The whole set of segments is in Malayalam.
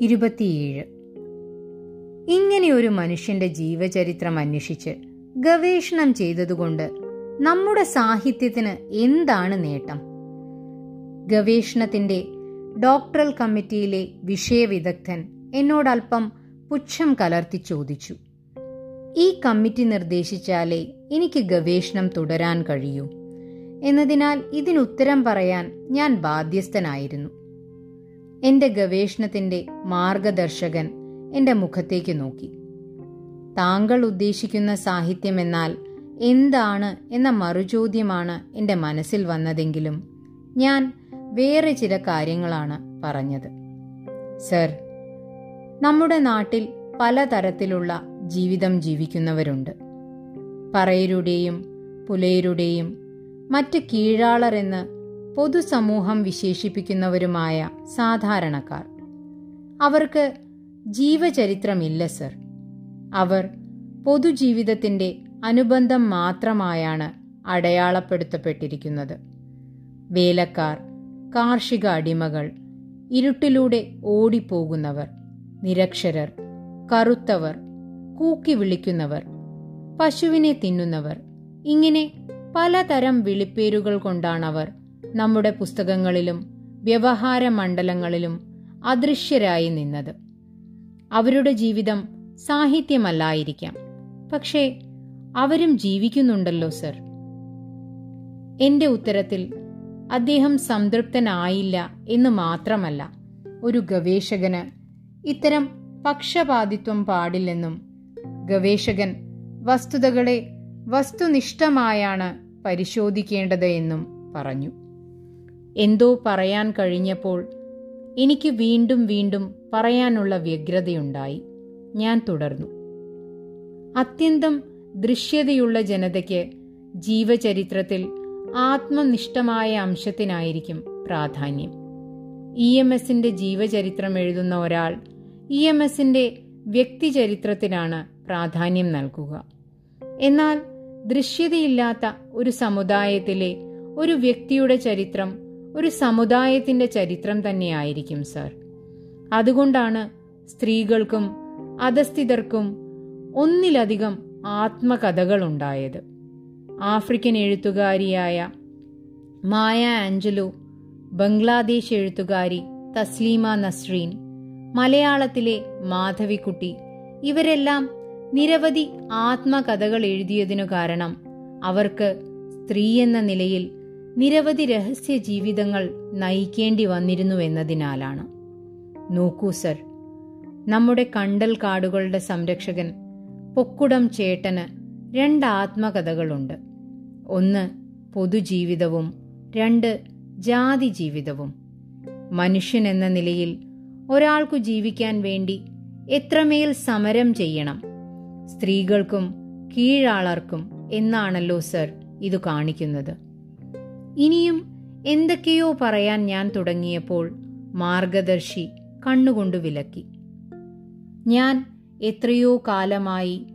ഇരുപത്തിയേഴ്. ഒരു മനുഷ്യന്റെ ജീവചരിത്രം അന്വേഷിച്ച് ഗവേഷണം ചെയ്തതുകൊണ്ട് നമ്മുടെ സാഹിത്യത്തിന് എന്താണ് നേട്ടം? ഗവേഷണത്തിന്റെ ഡോക്ടറൽ കമ്മിറ്റിയിലെ വിഷയവിദഗ്ധൻ എന്നോടൽപ്പം പുച്ഛം കലർത്തി ചോദിച്ചു ഈ കമ്മിറ്റി നിർദ്ദേശിച്ചാലേ എനിക്ക് ഗവേഷണം തുടരാൻ കഴിയൂ? എന്നതിനാൽ ഇതിനുത്തരം പറയാൻ ഞാൻ ബാധ്യസ്ഥനായിരുന്നു. എന്റെ ഗവേഷണത്തിന്റെ മാർഗദർശകൻ എന്റെ മുഖത്തേക്ക് നോക്കി. താങ്കൾ ഉദ്ദേശിക്കുന്ന സാഹിത്യം എന്നാൽ എന്താണ് എന്ന മറുചോദ്യമാണ് എന്റെ മനസ്സിൽ വന്നതെങ്കിലും ഞാൻ വേറെ ചില കാര്യങ്ങളാണ് പറഞ്ഞത്. സർ നമ്മുടെ നാട്ടിൽ പലതരത്തിലുള്ള ജീവിതം ജീവിക്കുന്നവരുണ്ട്. പറയരുടെയും പുലയരുടെയും മറ്റ് കീഴാളർ എന്ന് പൊതുസമൂഹം വിശേഷിപ്പിക്കുന്നവരുമായ സാധാരണക്കാർ. അവർക്ക് ജീവചരിത്രമില്ല സർ. അവർ പൊതുജീവിതത്തിന്റെ അനുബന്ധം മാത്രമായാണ് അടയാളപ്പെടുത്തപ്പെട്ടിരിക്കുന്നത്. വേലക്കാർ കാർഷിക അടിമകൾ ഇരുട്ടിലൂടെ ഓടിപ്പോകുന്നവർ നിരക്ഷരർ കറുത്തവർ കൂക്കി വിളിക്കുന്നവർ പശുവിനെ തിന്നുന്നവർ ഇങ്ങനെ പലതരം വിളിപ്പേരുകൾ കൊണ്ടാണവർ നമ്മുടെ പുസ്തകങ്ങളിലും വ്യവഹാര മണ്ഡലങ്ങളിലും അദൃശ്യരായി നിന്നത്. അവരുടെ ജീവിതം സാഹിത്യമല്ലായിരിക്കാം. പക്ഷേ അവരും ജീവിക്കുന്നുണ്ടല്ലോ സർ. എന്റെ ഉത്തരത്തിൽ അദ്ദേഹം സംതൃപ്തനായില്ല എന്ന് മാത്രമല്ല ഒരു ഗവേഷകന് ഇത്തരം പക്ഷപാതിത്വം പാടില്ലെന്നും ഗവേഷകൻ വസ്തുതകളെ വസ്തുനിഷ്ഠമായാണ് പരിശോധിക്കേണ്ടത് എന്നും പറഞ്ഞു. എന്തോ പറയാൻ കഴിഞ്ഞപ്പോൾ എനിക്ക് വീണ്ടും വീണ്ടും പറയാനുള്ള വ്യഗ്രതയുണ്ടായി. ഞാൻ തുടർന്നു. അത്യന്തം ദൃശ്യതയുള്ള ജനതയ്ക്ക് ജീവചരിത്രത്തിൽ ആത്മനിഷ്ഠമായ അംശത്തിനായിരിക്കും പ്രാധാന്യം. ഇ എം എസിന്റെ ജീവചരിത്രം എഴുതുന്ന ഒരാൾ ഇ എം എസിന്റെ വ്യക്തിചരിത്രത്തിനാണ് പ്രാധാന്യം നൽകുക. എന്നാൽ ദൃശ്യതയില്ലാത്ത ഒരു സമുദായത്തിലെ ഒരു വ്യക്തിയുടെ ചരിത്രം ഒരു സമുദായത്തിന്റെ ചരിത്രം തന്നെയായിരിക്കും സർ. അതുകൊണ്ടാണ് സ്ത്രീകൾക്കും അധസ്ഥിതർക്കും ഒന്നിലധികം ആത്മകഥകളുണ്ടായത്. ആഫ്രിക്കൻ എഴുത്തുകാരിയായ മായ ആഞ്ചലോ ബംഗ്ലാദേശ് എഴുത്തുകാരി തസ്ലീമ നസ്രീൻ മലയാളത്തിലെ മാധവിക്കുട്ടി ഇവരെല്ലാം നിരവധി ആത്മകഥകൾ എഴുതിയതിനു കാരണം അവർക്ക് സ്ത്രീ എന്ന നിലയിൽ നിരവധി രഹസ്യ ജീവിതങ്ങൾ നയിക്കേണ്ടി വന്നിരുന്നുവെന്നതിനാലാണ്. നോക്കൂ സർ നമ്മുടെ കണ്ടൽ കാടുകളുടെ സംരക്ഷകൻ പൊക്കുടം ചേട്ടന് രണ്ട് ആത്മകഥകളുണ്ട്. ഒന്ന് പൊതുജീവിതവും രണ്ട് ജാതി ജീവിതവും മനുഷ്യൻ എന്ന നിലയിൽ ഒരാൾക്കു ജീവിക്കാൻ വേണ്ടി എത്രമേൽ സമരം ചെയ്യണം സ്ത്രീകൾക്കും കീഴാളർക്കും എന്നാണല്ലോ സർ ഇത് കാണിക്കുന്നത്. ഇനിയും എന്തൊക്കെയോ പറയാൻ ഞാൻ തുടങ്ങിയപ്പോൾ മാർഗദർശി കണ്ണുകൊണ്ട് വിലക്കി. ഞാൻ എത്രയോ കാലമായി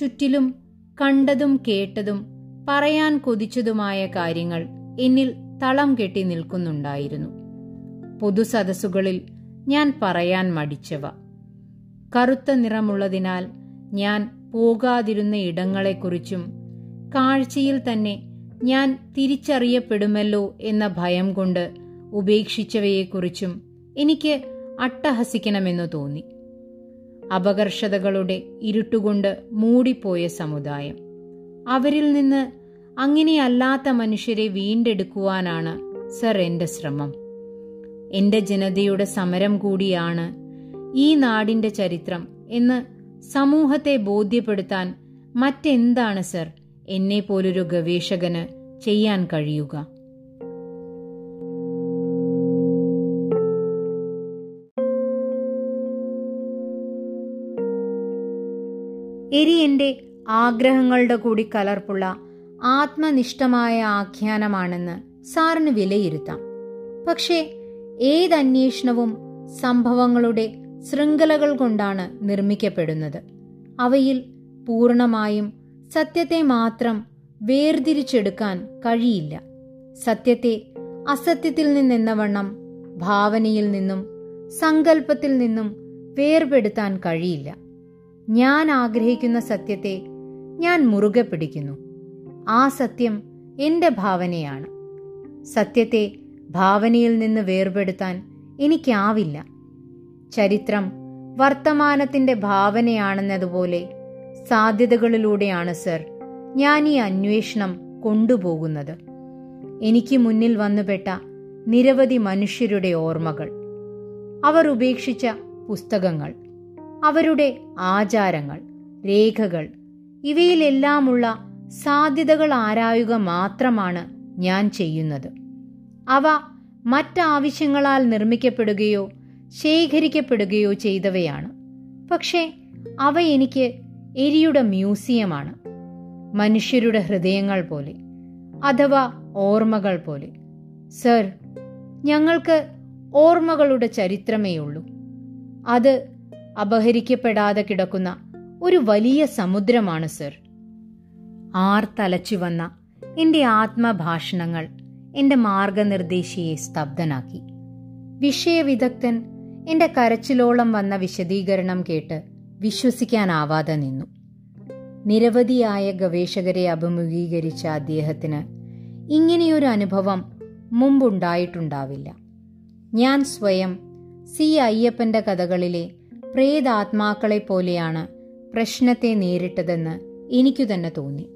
ചുറ്റിലും കണ്ടതും കേട്ടതും പറയാൻ കൊതിച്ചതുമായ കാര്യങ്ങൾ എന്നിൽ തളം കെട്ടി നിൽക്കുന്നുണ്ടായിരുന്നു. പൊതുസദസ്സുകളിൽ ഞാൻ പറയാൻ മടിച്ചവ. കറുത്ത നിറമുള്ളതിനാൽ ഞാൻ പോകാതിരുന്ന ഇടങ്ങളെക്കുറിച്ചും കാഴ്ചയിൽ തന്നെ ഞാൻ തിരിച്ചറിയപ്പെടുമല്ലോ എന്ന ഭയം കൊണ്ട് ഉപേക്ഷിച്ചവയെക്കുറിച്ചും എനിക്ക് അട്ടഹസിക്കണമെന്നു തോന്നി. അപകർഷതകളുടെ ഇരുട്ടുകൊണ്ട് മൂടിപ്പോയ സമുദായം. അവരിൽ നിന്ന് അങ്ങനെയല്ലാത്ത മനുഷ്യരെ വീണ്ടെടുക്കുവാനാണ് സർ എന്റെ ശ്രമം. എന്റെ ജനതയുടെ സമരം കൂടിയാണ് ഈ നാടിന്റെ ചരിത്രം എന്ന് സമൂഹത്തെ ബോധ്യപ്പെടുത്താൻ മറ്റെന്താണ് സർ എന്നെ പോലൊരു ഗവേഷകന് ചെയ്യാൻ കഴിയുക. എരിയന്റെ ആഗ്രഹങ്ങളുടെ കൂടി കലർപ്പുള്ള ആത്മനിഷ്ഠമായ ആഖ്യാനമാണെന്ന് സാറിന് വിലയിരുത്താം. പക്ഷേ ഏതന്വേഷണവും സംഭവങ്ങളുടെ ശൃംഖലകൾ കൊണ്ടാണ് നിർമ്മിക്കപ്പെടുന്നത്. അവയിൽ പൂർണമായും സത്യത്തെ മാത്രം വേർതിരിച്ചെടുക്കാൻ കഴിയില്ല. സത്യത്തെ അസത്യത്തിൽ നിന്നെന്നവണ്ണം ഭാവനയിൽ നിന്നും സങ്കല്പത്തിൽ നിന്നും വേർപെടുത്താൻ കഴിയില്ല. ഞാൻ ആഗ്രഹിക്കുന്ന സത്യത്തെ ഞാൻ മുറുകെ പിടിക്കുന്നു. ആ സത്യം എന്റെ ഭാവനയാണ്. സത്യത്തെ ഭാവനയിൽ നിന്ന് വേർപെടുത്താൻ എനിക്കാവില്ല. ചരിത്രം വർത്തമാനത്തിന്റെ ഭാവനയാണെന്നതുപോലെ സാധ്യതകളിലൂടെയാണ് സർ ഞാൻ ഈ അന്വേഷണം കൊണ്ടുപോകുന്നത്. എനിക്ക് മുന്നിൽ വന്നുപെട്ട നിരവധി മനുഷ്യരുടെ ഓർമ്മകൾ അവർ ഉപേക്ഷിച്ച പുസ്തകങ്ങൾ അവരുടെ ആചാരങ്ങൾ രേഖകൾ ഇവയിലെല്ലാമുള്ള സാധ്യതകൾ ആരായുക മാത്രമാണ് ഞാൻ ചെയ്യുന്നത്. അവ മറ്റാവശ്യങ്ങളാൽ നിർമ്മിക്കപ്പെടുകയോ ശേഖരിക്കപ്പെടുകയോ ചെയ്തവയാണ്. പക്ഷേ അവ എനിക്ക് എരിയുടെ മ്യൂസിയമാണ്. മനുഷ്യരുടെ ഹൃദയങ്ങൾ പോലെ അഥവാ ഓർമ്മകൾ പോലെ. സർ ഞങ്ങൾക്ക് ഓർമ്മകളുടെ ചരിത്രമേ ഉള്ളൂ. അത് അപഹരിക്കപ്പെടാതെ കിടക്കുന്ന ഒരു വലിയ സമുദ്രമാണ് സർ. ആർ തലച്ചു വന്ന എന്റെ ആത്മഭാഷണങ്ങൾ എന്റെ മാർഗനിർദ്ദേശിയെ സ്തബ്ധനാക്കി. വിഷയവിദഗ്ധൻ എന്റെ കരച്ചിലോളം വന്ന വിശദീകരണം കേട്ട് വിശ്വസിക്കാനാവാതെ നിന്നു. നിരവധിയായ ഗവേഷകരെ അഭിമുഖീകരിച്ച അദ്ദേഹത്തിന് ഇങ്ങനെയൊരു അനുഭവം മുമ്പുണ്ടായിട്ടുണ്ടാവില്ല. ഞാൻ സ്വയം സി അയ്യപ്പന്റെ കഥകളിലെ പ്രേതാത്മാക്കളെ പോലെയാണ് പ്രശ്നത്തെ നേരിട്ടതെന്ന് എനിക്കു തന്നെ തോന്നി.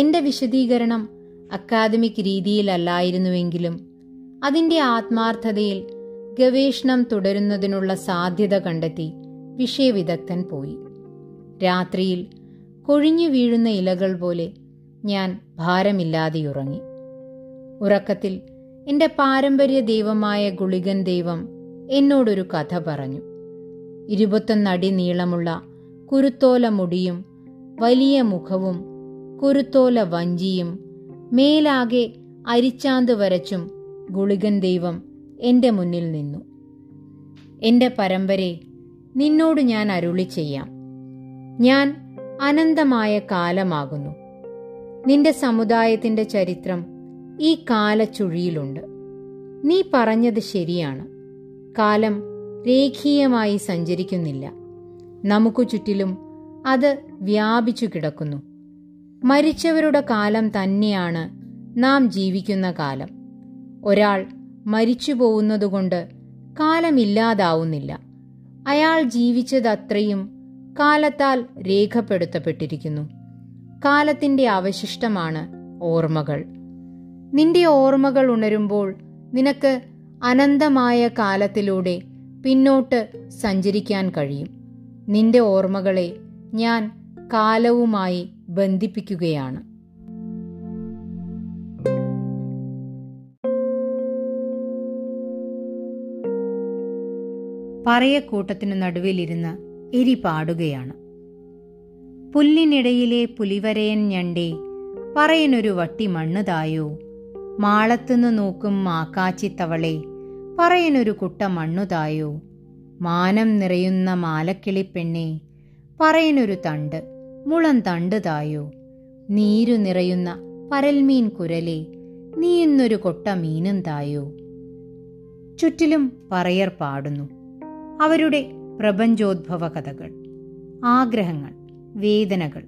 എന്റെ വിശദീകരണം അക്കാദമിക് രീതിയിലല്ലായിരുന്നുവെങ്കിലും അതിന്റെ ആത്മാർത്ഥതയിൽ ഗവേഷണം തുടരുന്നതിനുള്ള സാധ്യത കണ്ടെത്തി വിഷയവിദഗ്ധൻ പോയി. രാത്രിയിൽ കൊഴിഞ്ഞു വീഴുന്ന ഇലകൾ പോലെ ഞാൻ ഭാരമില്ലാതെ ഉറങ്ങി ഉറക്കത്തിൽ എന്റെ പാരമ്പര്യ ദൈവമായ ഗുളികൻ ദൈവം എന്നോടൊരു കഥ പറഞ്ഞു. ഇരുപത്തൊന്നടി നീളമുള്ള കുരുത്തോല മുടിയും വലിയ മുഖവും കുരുത്തോല വഞ്ചിയും മേലാകെ അരിച്ചാന്ത് വരച്ചും ഗുളികൻ ദൈവം എന്റെ മുന്നിൽ നിന്നു. എന്റെ പരമ്പരെ നിന്നോട് ഞാൻ അരുളി ചെയ്യാം. ഞാൻ അനന്തമായ കാലമാകുന്നു. നിന്റെ സമുദായത്തിന്റെ ചരിത്രം ഈ കാലച്ചുഴിയിലുണ്ട്. നീ പറഞ്ഞത് ശരിയാണ്. കാലം രേഖീയമായി സഞ്ചരിക്കുന്നില്ല. നമുക്കു ചുറ്റിലും അത് വ്യാപിച്ചു കിടക്കുന്നു. മരിച്ചവരുടെ കാലം തന്നെയാണ് നാം ജീവിക്കുന്ന കാലം. ഒരാൾ മരിച്ചു പോകുന്നതുകൊണ്ട് കാലമില്ലാതാവുന്നില്ല. അയാൾ ജീവിച്ചതത്രയും കാലത്താൽ രേഖപ്പെടുത്തപ്പെട്ടിരിക്കുന്നു. കാലത്തിന്റെ അവശിഷ്ടമാണ് ഓർമ്മകൾ. നിന്റെ ഓർമ്മകൾ ഉണരുമ്പോൾ നിനക്ക് അനന്തമായ കാലത്തിലൂടെ പിന്നോട്ട് സഞ്ചരിക്കാൻ കഴിയും. നിന്റെ ഓർമ്മകളെ ഞാൻ കാലവുമായി ബന്ധിപ്പിക്കുകയാണ്. പറയക്കൂട്ടത്തിനു നടുവിലിരുന്ന് എരി പാടുകയാണ്. പുല്ലിനിടയിലെ പുലിവരയൻ ഞണ്ടേ പറയനൊരു വട്ടി മണ്ണ് തായോ? മാളത്തുനിന്ന് നോക്കും മാക്കാച്ചിത്തവളെ പറയനൊരു കുട്ട മണ്ണു തായോ? മാനം നിറയുന്ന മാലക്കിളിപ്പെണ്ണെ പറയനൊരു തണ്ട് മുളം തണ്ട് തായോ? നീരു നിറയുന്ന പരൽമീൻ കുരലെ നീ ഇന്നൊരു കൊട്ട മീനും തായോ? ചുറ്റിലും പറയർ പാടുന്നു. അവരുടെ പ്രപഞ്ചോദ്ഭവ കഥകൾ ആഗ്രഹങ്ങൾ വേദനകൾ.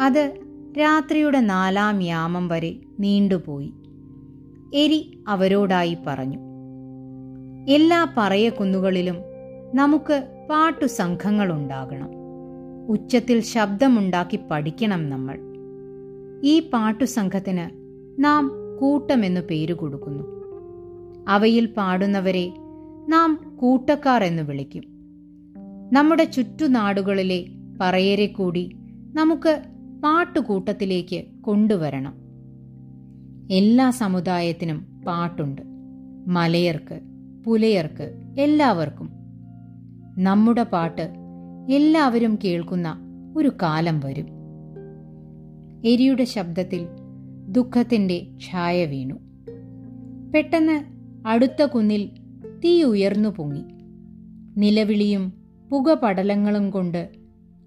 അത് രാത്രിയുടെ നാലാം യാമം വരെ നീണ്ടുപോയി. എരി അവരോടായി പറഞ്ഞു എല്ലാ പറയക്കുന്നുകളിലും നമുക്ക് പാട്ടു സംഘങ്ങളുണ്ടാകണം ഉച്ചത്തിൽ ശബ്ദമുണ്ടാക്കി പഠിക്കണം നമ്മൾ. ഈ പാട്ടു സംഘത്തിന് നാം കൂട്ടമെന്നു പേരു കൊടുക്കുന്നു അവയിൽ പാടുന്നവരെ നാം കൂട്ടക്കാർ എന്ന് വിളിക്കും. നമ്മുടെ ചുറ്റുനാടുകളിലെ പറയരെ കൂടി നമുക്ക് പാട്ടുകൂട്ടത്തിലേക്ക് കൊണ്ടുവരണം. എല്ലാ സമുദായത്തിനും പാട്ടുണ്ട്. മലയർക്ക് പുലയർക്ക് എല്ലാവർക്കും. നമ്മുടെ പാട്ട് എല്ലാവരും കേൾക്കുന്ന ഒരു കാലം വരും. എരിയുടെ ശബ്ദത്തിൽ ദുഃഖത്തിന്റെ ഛായ വീണു. പെട്ടെന്ന് അടുത്ത കുന്നിൽ തീ ഉയർന്നു പൊങ്ങി. നിലവിളിയും പുകപടലങ്ങളും കൊണ്ട്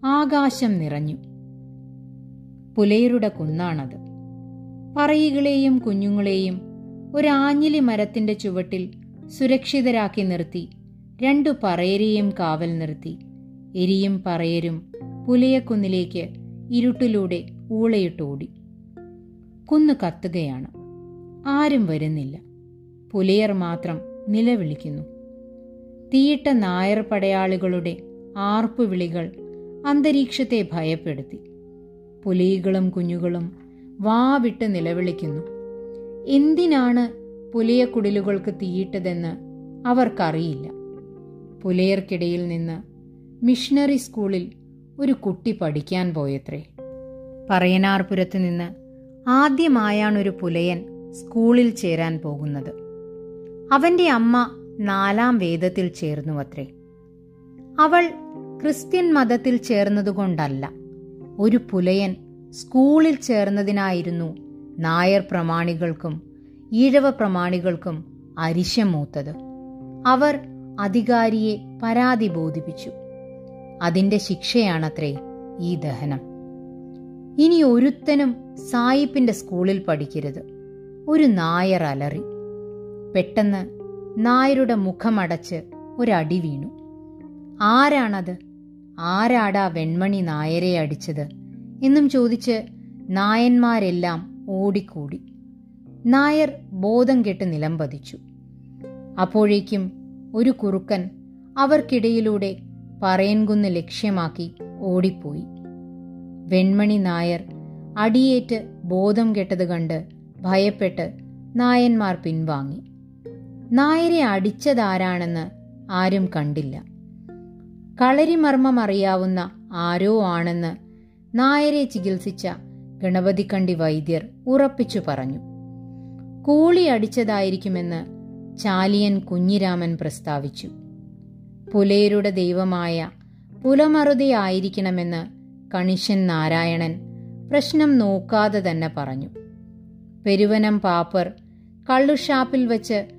ആകാശം നിറഞ്ഞു. പുലയരുടെ കുന്നാണത്. പറയികളെയും കുഞ്ഞുങ്ങളെയും ഒരാഞ്ഞിലി മരത്തിന്റെ ചുവട്ടിൽ സുരക്ഷിതരാക്കി നിർത്തി രണ്ടു പറയരെയും കാവൽ നിർത്തി. എരിയും പറയരും പുലയക്കുന്നിലേക്ക് ഇരുട്ടിലൂടെ ഊളയിട്ടോടി കുന്ന് കത്തുകയാണ്. ആരും വരുന്നില്ല. പുലയർ മാത്രം നിലവിളിക്കുന്നു. തീയിട്ട നായർ പടയാളികളുടെ ആർപ്പുവിളികൾ അന്തരീക്ഷത്തെ ഭയപ്പെടുത്തി. പുലികളും കുഞ്ഞുങ്ങളും വാവിട്ട് നിലവിളിക്കുന്നു. എന്തിനാണ് പുലിയക്കുടിലുകൾക്ക് തീയിട്ടതെന്ന് അവർക്കറിയില്ല. പുലയർക്കിടയിൽ നിന്ന് മിഷണറി സ്കൂളിൽ ഒരു കുട്ടി പഠിക്കാൻ പോയത്രേ. പറയനാർപുരത്ത് നിന്ന് ആദ്യമായാണൊരു പുലയൻ സ്കൂളിൽ ചേരാൻ പോകുന്നത്. അവന്റെ അമ്മ നാലാം വേദത്തിൽ ചേർന്നു അത്രേ അവൾ ക്രിസ്ത്യൻ മതത്തിൽ ചേർന്നതുകൊണ്ടല്ല ഒരു പുലയൻ സ്കൂളിൽ ചേർന്നതിനായിരുന്നു നായർ പ്രമാണികൾക്കും ഈഴവ പ്രമാണികൾക്കും അരിശം മൂത്തത് അവർ അധികാരിയെ പരാതി ബോധിപ്പിച്ചു. അതിന്റെ ശിക്ഷയാണത്രേ ഈ ദഹനം. ഇനി ഒരുത്തനും സായിപ്പിന്റെ സ്കൂളിൽ പഠിക്കരുത് ഒരു നായർ അലറി. പെട്ടെന്ന് നായരുടെ മുഖമടച്ച് ഒരടി വീണു. ആരാണത്? ആരാടാ വെൺമണി നായരെ അടിച്ചത്? എന്നും ചോദിച്ച് നായന്മാരെല്ലാം ഓടിക്കൂടി. നായർ ബോധം കെട്ട് നിലംപതിച്ചു അപ്പോഴേക്കും ഒരു കുറുക്കൻ അവർക്കിടയിലൂടെ പറയൻകുന്ന് ലക്ഷ്യമാക്കി ഓടിപ്പോയി. വെൺമണി നായർ അടിയേറ്റ് ബോധം കെട്ടത് കണ്ട് ഭയപ്പെട്ട് നായന്മാർ പിൻവാങ്ങി. നായരെ അടിച്ചതാരാണെന്ന് ആരും കണ്ടില്ല. കളരിമർമ്മം അറിയാവുന്ന ആരോ ആണെന്ന് നായരെ ചികിത്സിച്ച ഗണപതിക്കണ്ടി വൈദ്യർ ഉറപ്പിച്ചു പറഞ്ഞു. കൂളി അടിച്ചതായിരിക്കുമെന്ന് ചാലിയൻ കുഞ്ഞിരാമൻ പ്രസ്താവിച്ചു. പുലയരുടെ ദൈവമായ പുലമറുതിയായിരിക്കണമെന്ന് കണിശൻ നാരായണൻ പ്രശ്നം നോക്കാതെ തന്നെ പറഞ്ഞു. പെരുവനം പാപ്പർ കള്ളുഷാപ്പിൽ വച്ച്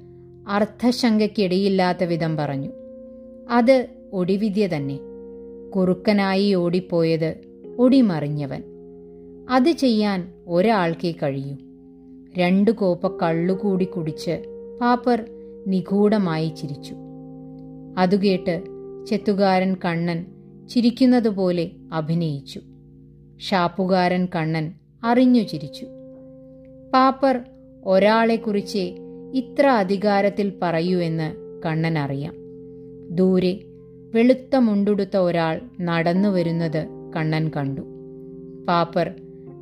അർത്ഥശങ്കയ്ക്കിടയില്ലാത്ത വിധം പറഞ്ഞു. അത് ഒടിവിദ്യ തന്നെ. കുറുക്കനായി ഓടിപ്പോയത് ഒടിമറിഞ്ഞവൻ. അത് ചെയ്യാൻ ഒരാൾക്കേ കഴിയൂ. രണ്ടു കോപ്പ കള്ളുകൂടി കുടിച്ച് പാപ്പർ നിഗൂഢമായി ചിരിച്ചു. അതുകേട്ട് ചെത്തുകാരൻ കണ്ണൻ ചിരിക്കുന്നതുപോലെ അഭിനയിച്ചു. ഷാപ്പുകാരൻ കണ്ണൻ അറിഞ്ഞു ചിരിച്ചു. പാപ്പർ ഒരാളെക്കുറിച്ചേ ഇത്ര അധികാരത്തിൽ പറയൂ എന്ന് കണ്ണൻ അറിയാം. ദൂരെ വെളുത്ത മുണ്ടുടുത്ത ഒരാൾ നടന്നു വരുന്നത് കണ്ണൻ കണ്ടു. പാപ്പർ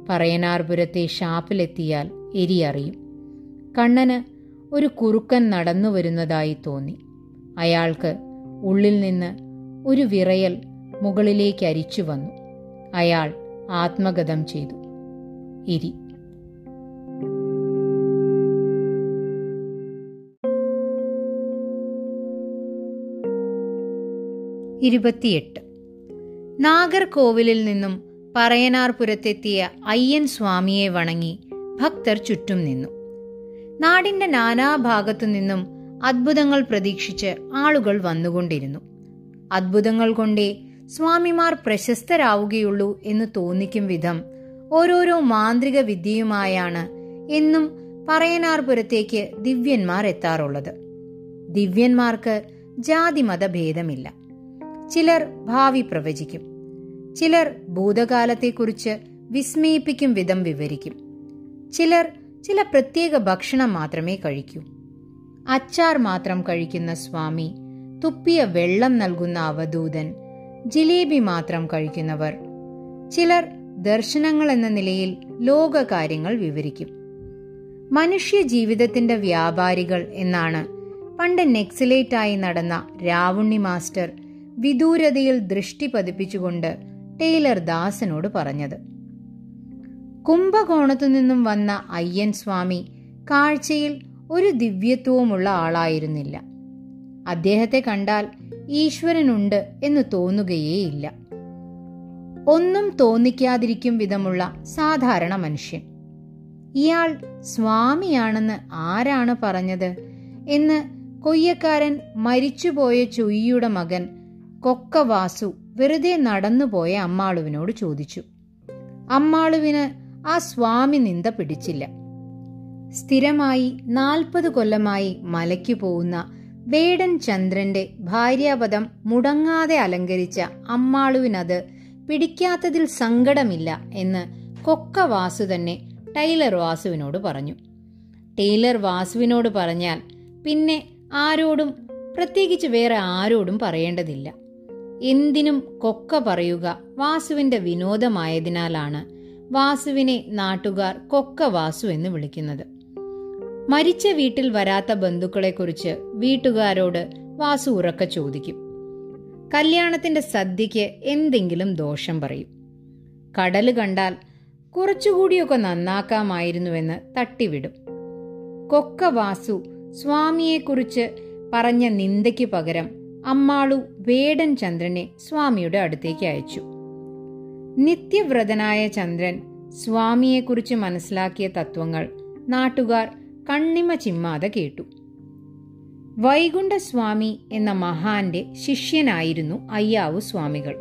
പറയനാർപുരത്തെ ഷാപ്പിലെത്തിയാൽ എരിയറിയും കണ്ണന് ഒരു കുറുക്കൻ നടന്നു വരുന്നതായി തോന്നി. അയാൾക്ക് ഉള്ളിൽ നിന്ന് ഒരു വിറയൽ മുകളിലേക്ക് അരിച്ചു വന്നു. അയാൾ ആത്മഗതം ചെയ്തു. ഇരി ഇരുപത്തിയെട്ട്. നാഗർകോവിലിൽ നിന്നും പറയനാർപുരത്തെത്തിയ അയ്യൻ സ്വാമിയെ വണങ്ങി ഭക്തർ ചുറ്റും നിന്നു. നാടിന്റെ നാനാഭാഗത്തു നിന്നും അത്ഭുതങ്ങൾ പ്രതീക്ഷിച്ച് ആളുകൾ വന്നുകൊണ്ടിരുന്നു. അത്ഭുതങ്ങൾ കൊണ്ടേ സ്വാമിമാർ പ്രശസ്തരാവുകയുള്ളൂ എന്ന് തോന്നിക്കും വിധം ഓരോരോ മാന്ത്രിക വിദ്യയുമായാണ് എന്നും പറയനാർപുരത്തേക്ക് ദിവ്യന്മാർ എത്താറുള്ളത്. ദിവ്യന്മാർക്ക് ജാതിമത ഭേദമില്ല ചിലർ ഭാവി പ്രവചിക്കും. ചിലർ ഭൂതകാലത്തെക്കുറിച്ച് വിസ്മയിപ്പിക്കും വിധം വിവരിക്കും. ചിലർ ചില പ്രത്യേക ഭക്ഷണം മാത്രമേ കഴിക്കൂ. അച്ചാർ മാത്രം കഴിക്കുന്ന സ്വാമി തുപ്പിയ വെള്ളം നൽകുന്ന അവധൂതൻ ജിലേബി മാത്രം കഴിക്കുന്നവർ. ചിലർ ദർശനങ്ങൾ എന്ന നിലയിൽ ലോകകാര്യങ്ങൾ വിവരിക്കും. മനുഷ്യ ജീവിതത്തിന്റെ വ്യാപാരികൾ എന്നാണ് പണ്ട് നെക്സലേറ്റായി നടന്ന രാവുണ്ണി മാസ്റ്റർ വിദൂരതയിൽ ദൃഷ്ടി പതിപ്പിച്ചുകൊണ്ട് ടൈലർ ദാസനോട് പറഞ്ഞത്. കുംഭകോണത്തു നിന്നും വന്ന അയ്യൻ സ്വാമി കാഴ്ചയിൽ ഒരു ദിവ്യത്വവുമുള്ള ആളായിരുന്നില്ല. അദ്ദേഹത്തെ കണ്ടാൽ ഈശ്വരനുണ്ട് എന്ന് തോന്നുകയേയില്ല. ഒന്നും തോന്നിക്കാതിരിക്കും വിധമുള്ള സാധാരണ മനുഷ്യൻ. ഇയാൾ സ്വാമിയാണെന്ന് ആരാണ് പറഞ്ഞത് എന്ന് കൊയ്യക്കാരൻ മരിച്ചുപോയ ചൊയ്യുടെ മകൻ കൊക്കവാസു വെറുതെ നടന്നുപോയ അമ്മാളുവിനോട് ചോദിച്ചു. അമ്മാളുവിന് ആ സ്വാമി നിന്ദ പിടിച്ചില്ല. സ്ഥിരമായി നാൽപ്പത് കൊല്ലമായി മലയ്ക്കു പോകുന്ന വേടൻ ചന്ദ്രന്റെ ഭാര്യാപദം മുടങ്ങാതെ അലങ്കരിച്ച അമ്മാളുവിനത് പിടിക്കാത്തതിൽ സങ്കടമില്ല എന്ന് കൊക്ക വാസു തന്നെ ടൈലർ വാസുവിനോട് പറഞ്ഞു. ടൈലർ വാസുവിനോട് പറഞ്ഞാൽ പിന്നെ ആരോടും പ്രത്യേകിച്ച് വേറെ ആരോടും പറയേണ്ടതില്ല. എന്തിനും കൊക്ക പറയുക വാസുവിന്റെ വിനോദമായതിനാലാണ് വാസുവിനെ നാട്ടുകാർ കൊക്ക വാസു എന്ന് വിളിക്കുന്നത്. മരിച്ച വീട്ടിൽ വരാത്ത ബന്ധുക്കളെക്കുറിച്ച് വീട്ടുകാരോട് വാസു ഉറക്ക ചോദിക്കും. കല്യാണത്തിന്റെ സദ്യയ്ക്ക് എന്തെങ്കിലും ദോഷം പറയും. കടൽ കണ്ടാൽ കുറച്ചുകൂടിയൊക്കെ നന്നാക്കാമായിരുന്നുവെന്ന് തട്ടിവിടും. കൊക്ക വാസു സ്വാമിയെക്കുറിച്ച് പറഞ്ഞ നിന്ദയ്ക്ക് പകരം അമ്മാളു വേടൻ ചന്ദ്രനെ സ്വാമിയുടെ അടുത്തേക്ക് അയച്ചു. നിത്യവ്രതനായ ചന്ദ്രൻ സ്വാമിയെക്കുറിച്ച് മനസ്സിലാക്കിയ തത്വങ്ങൾ നാട്ടുകാർ കണ്ണിമ ചിമ്മാതെ കേട്ടു. വൈകുണ്ഠസ്വാമി എന്ന മഹാന്റെ ശിഷ്യനായിരുന്നു അയ്യാവു സ്വാമികൾ.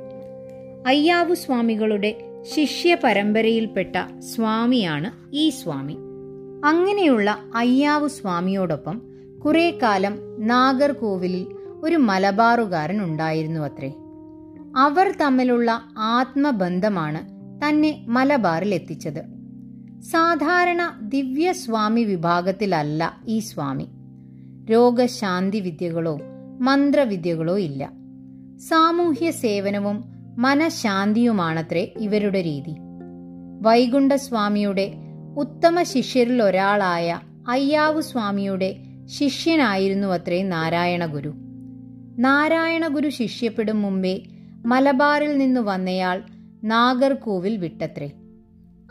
അയ്യാവു സ്വാമികളുടെ ശിഷ്യ പരമ്പരയിൽപ്പെട്ട സ്വാമിയാണ് ഈ സ്വാമി. അങ്ങനെയുള്ള അയ്യാവു സ്വാമിയോടൊപ്പം കുറെ കാലം നാഗർകോവിലിൽ ഒരു മലബാറുകാരൻ ഉണ്ടായിരുന്നു അത്രേ. അവർ തമ്മിലുള്ള ആത്മബന്ധമാണ് തന്നെ മലബാറിൽ എത്തിച്ചത്. സാധാരണ ദിവ്യസ്വാമി വിഭാഗത്തിലല്ല ഈ സ്വാമി. രോഗശാന്തി വിദ്യകളോ മന്ത്രവിദ്യകളോ ഇല്ല. സാമൂഹ്യ സേവനവും മനഃശാന്തിയുമാണത്രേ ഇവരുടെ രീതി. വൈകുണ്ഠസ്വാമിയുടെ ഉത്തമ ശിഷ്യരിൽ ഒരാളായ അയ്യാവു സ്വാമിയുടെ ശിഷ്യനായിരുന്നു അത്രേ നാരായണ ഗുരു നാരായണ ഗുരു ശിഷ്യപ്പെടും മുമ്പേ മലബാറിൽ നിന്നു വന്നയാൾ നാഗർകോവിൽ വിട്ടത്രേ.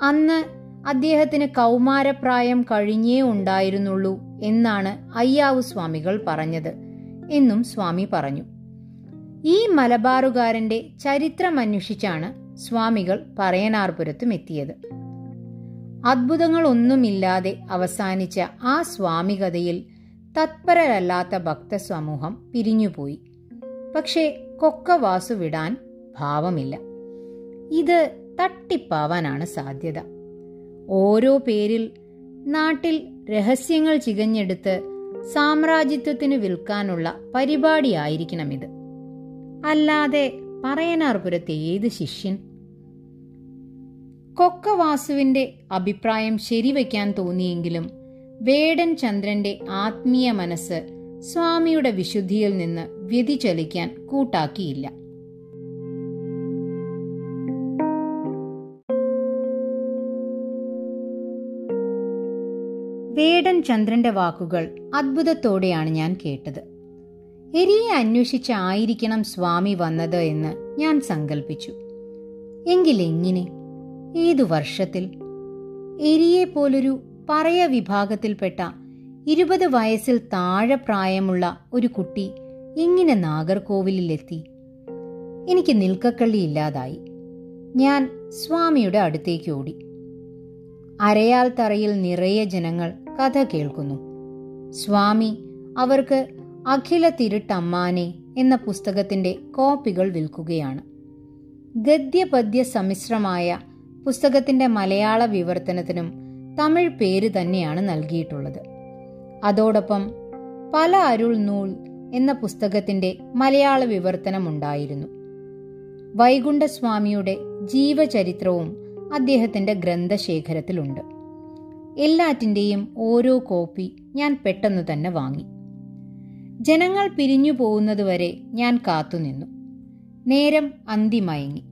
അന്ന് അദ്ദേഹത്തിന് കൗമാരപ്രായം കഴിഞ്ഞേ ഉണ്ടായിരുന്നുള്ളൂ എന്നാണ് അയ്യാവു സ്വാമികൾ പറഞ്ഞത്. എന്നും സ്വാമി പറഞ്ഞു. ഈ മലബാറുകാരന്റെ ചരിത്രമന്വേഷിച്ചാണ് സ്വാമികൾ പറയനാർപുരത്തും എത്തിയത്. അത്ഭുതങ്ങളൊന്നുമില്ലാതെ അവസാനിച്ച ആ സ്വാമികഥയിൽ തത്പരരല്ലാത്ത ഭക്തസമൂഹം പിരിഞ്ഞുപോയി. പക്ഷേ കൊക്ക വാസു വിടാൻ ഭാവമില്ല. ഇത് തട്ടിപ്പാവാനാണ് സാധ്യത. ഓരോ പേരിൽ നാട്ടിൽ രഹസ്യങ്ങൾ ചികഞ്ഞെടുത്ത് സാമ്രാജ്യത്വത്തിന് വിൽക്കാനുള്ള പരിപാടിയായിരിക്കണം ഇത്. അല്ലാതെ പറയനാർപുരത്തെ ഏത് ശിഷ്യൻ? കൊക്കവാസുവിന്റെ അഭിപ്രായം ശരിവയ്ക്കാൻ തോന്നിയെങ്കിലും വേടൻ ചന്ദ്രന്റെ ആത്മീയ മനസ്സ് സ്വാമിയുടെ വിശുദ്ധിയിൽ നിന്ന് വ്യതിചലിക്കാൻ കൂട്ടാക്കിയില്ല. വേടൻ ചന്ദ്രന്റെ വാക്കുകൾ അത്ഭുതത്തോടെയാണ് ഞാൻ കേട്ടത്. എരിയെ അന്വേഷിച്ചായിരിക്കണം സ്വാമി വന്നത് എന്ന് ഞാൻ സങ്കല്പിച്ചു എങ്കിലെങ്ങനെ ഏതു വർഷത്തിൽ? എരിയെ പോലൊരു പറയ വിഭാഗത്തിൽപ്പെട്ട ഇരുപത് വയസ്സിൽ താഴെ പ്രായമുള്ള ഒരു കുട്ടി ഇങ്ങനെ നാഗർകോവിലിലെത്തി. എനിക്ക് നിൽക്കക്കള്ളി ഇല്ലാതായി. ഞാൻ സ്വാമിയുടെ അടുത്തേക്ക് ഓടി. അരയാൽ തറയിൽ നിറയെ ജനങ്ങൾ കഥ കേൾക്കുന്നു. സ്വാമി അവർക്ക് അഖില തിരുട്ടമ്മാനെ എന്ന പുസ്തകത്തിന്റെ കോപ്പികൾ വിൽക്കുകയാണ്. ഗദ്യപദ്യ സമ്മിശ്രമായ പുസ്തകത്തിന്റെ മലയാള വിവർത്തനത്തിനും തമിഴ് പേര് തന്നെയാണ് നൽകിയിട്ടുള്ളത്. അതോടൊപ്പം പല അരുൾ നൂൽ എന്ന പുസ്തകത്തിന്റെ മലയാള വിവർത്തനം ഉണ്ടായിരുന്നു വൈകുണ്ഠസ്വാമിയുടെ ജീവചരിത്രവും അദ്ദേഹത്തിന്റെ ഗ്രന്ഥശേഖരത്തിലുണ്ട്. എല്ലാറ്റിന്റെയും ഓരോ കോപ്പി ഞാൻ പെട്ടെന്ന് തന്നെ വാങ്ങി. ജനങ്ങൾ പിരിഞ്ഞു പോകുന്നതുവരെ ഞാൻ കാത്തുനിന്നു നേരം അന്തിമയങ്ങി.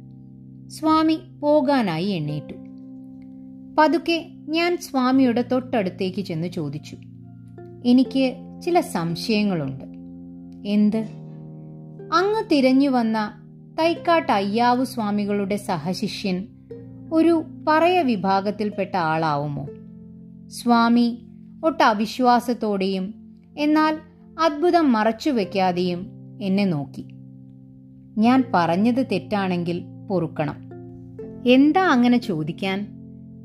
സ്വാമി പോകാനായി എണ്ണീറ്റു. പതുക്കെ ഞാൻ സ്വാമിയുടെ തൊട്ടടുത്തേക്ക് ചെന്ന് ചോദിച്ചു. എനിക്ക് ചില സംശയങ്ങളുണ്ട്. എന്ത്? അങ്ങ് തിരഞ്ഞു വന്ന തൈക്കാട്ട് അയ്യാവു സ്വാമികളുടെ സഹശിഷ്യൻ ഒരു പറയ വിഭാഗത്തിൽപ്പെട്ട ആളാവുമോ? സ്വാമി ഒട്ട അവിശ്വാസത്തോടെയും എന്നാൽ അത്ഭുതം മറച്ചുവെക്കാതെയും എന്നെ നോക്കി. ഞാൻ പറഞ്ഞത് തെറ്റാണെങ്കിൽ പൊറുക്കണം. എന്താ അങ്ങനെ ചോദിക്കാൻ?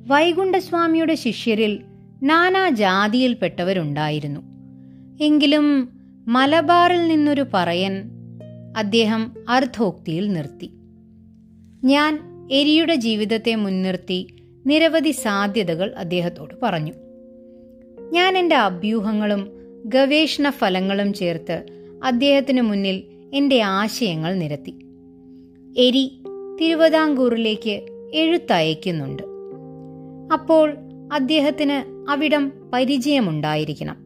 വൈകുണ്ഠസ്വാമിയുടെ ശിഷ്യരിൽ നാനാ ജാതിയിൽപ്പെട്ടവരുണ്ടായിരുന്നു. എങ്കിലും മലബാറിൽ നിന്നൊരു പറയൻ അദ്ദേഹം അർദ്ധോക്തിയിൽ നിർത്തി. ഞാൻ എരിയുടെ ജീവിതത്തെ മുൻനിർത്തി നിരവധി സാധ്യതകൾ അദ്ദേഹത്തോട് പറഞ്ഞു. ഞാൻ എന്റെ അഭ്യൂഹങ്ങളും ഗവേഷണ ഫലങ്ങളും ചേർത്ത് അദ്ദേഹത്തിന് മുന്നിൽ എന്റെ ആശയങ്ങൾ നിരത്തി. എരി തിരുവിതാംകൂറിലേക്ക് എഴുത്തയക്കുന്നുണ്ട്. അപ്പോൾ അദ്ദേഹത്തിന് അവിടം പരിചയമുണ്ടായിരിക്കണം.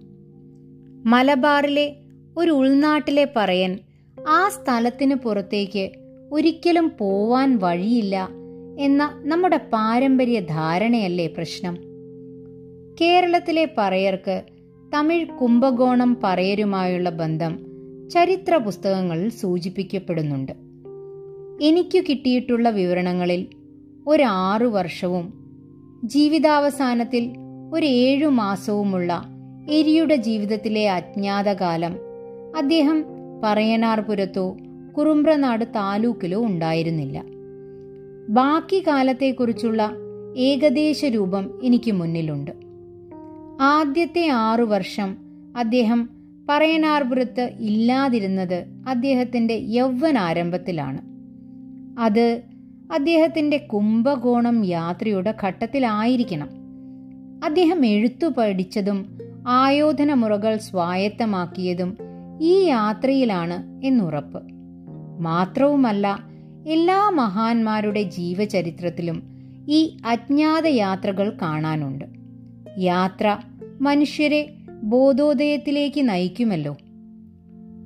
മലബാറിലെ ഒരു ഉൾനാട്ടിലെ പറയൻ ആ സ്ഥലത്തിന് പുറത്തേക്ക് ഒരിക്കലും പോവാൻ വഴിയില്ല എന്ന നമ്മുടെ പാരമ്പര്യ ധാരണയല്ലേ പ്രശ്നം. കേരളത്തിലെ പറയർക്ക് തമിഴ് കുംഭകോണം പറയരുമായുള്ള ബന്ധം ചരിത്ര പുസ്തകങ്ങളിൽ സൂചിപ്പിക്കപ്പെടുന്നുണ്ട്. എനിക്കു കിട്ടിയിട്ടുള്ള വിവരണങ്ങളിൽ ഒരാറു വർഷവും ജീവിതാവസാനത്തിൽ ഒരു ഏഴു മാസവുമുള്ള എരിയുടെ ജീവിതത്തിലെ അജ്ഞാതകാലം. അദ്ദേഹം പറയനാർപുരത്തോ കുറുമ്പ്രനാട് താലൂക്കിലോ ഉണ്ടായിരുന്നില്ല. ബാക്കി കാലത്തെക്കുറിച്ചുള്ള ഏകദേശ രൂപം എനിക്ക് മുന്നിലുണ്ട്. ആദ്യത്തെ ആറു വർഷം അദ്ദേഹം പറയനാർപുരത്ത് ഇല്ലാതിരുന്നത് അദ്ദേഹത്തിന്റെ യൗവനാരംഭത്തിലാണ്. അത് അദ്ദേഹത്തിന്റെ കുംഭകോണം യാത്രയുടെ ഘട്ടത്തിലായിരിക്കണം. അദ്ദേഹം എഴുത്തു പഠിച്ചതും ആയോധന മുറകൾ സ്വായത്തമാക്കിയതും ഈ യാത്രയിലാണ് എന്നുറപ്പ്. മാത്രവുമല്ല എല്ലാ മഹാന്മാരുടെ ജീവചരിത്രത്തിലും ഈ അജ്ഞാത യാത്രകൾ കാണാനുണ്ട്. യാത്ര മനുഷ്യരെ ബോധോദയത്തിലേക്ക് നയിക്കുമല്ലോ.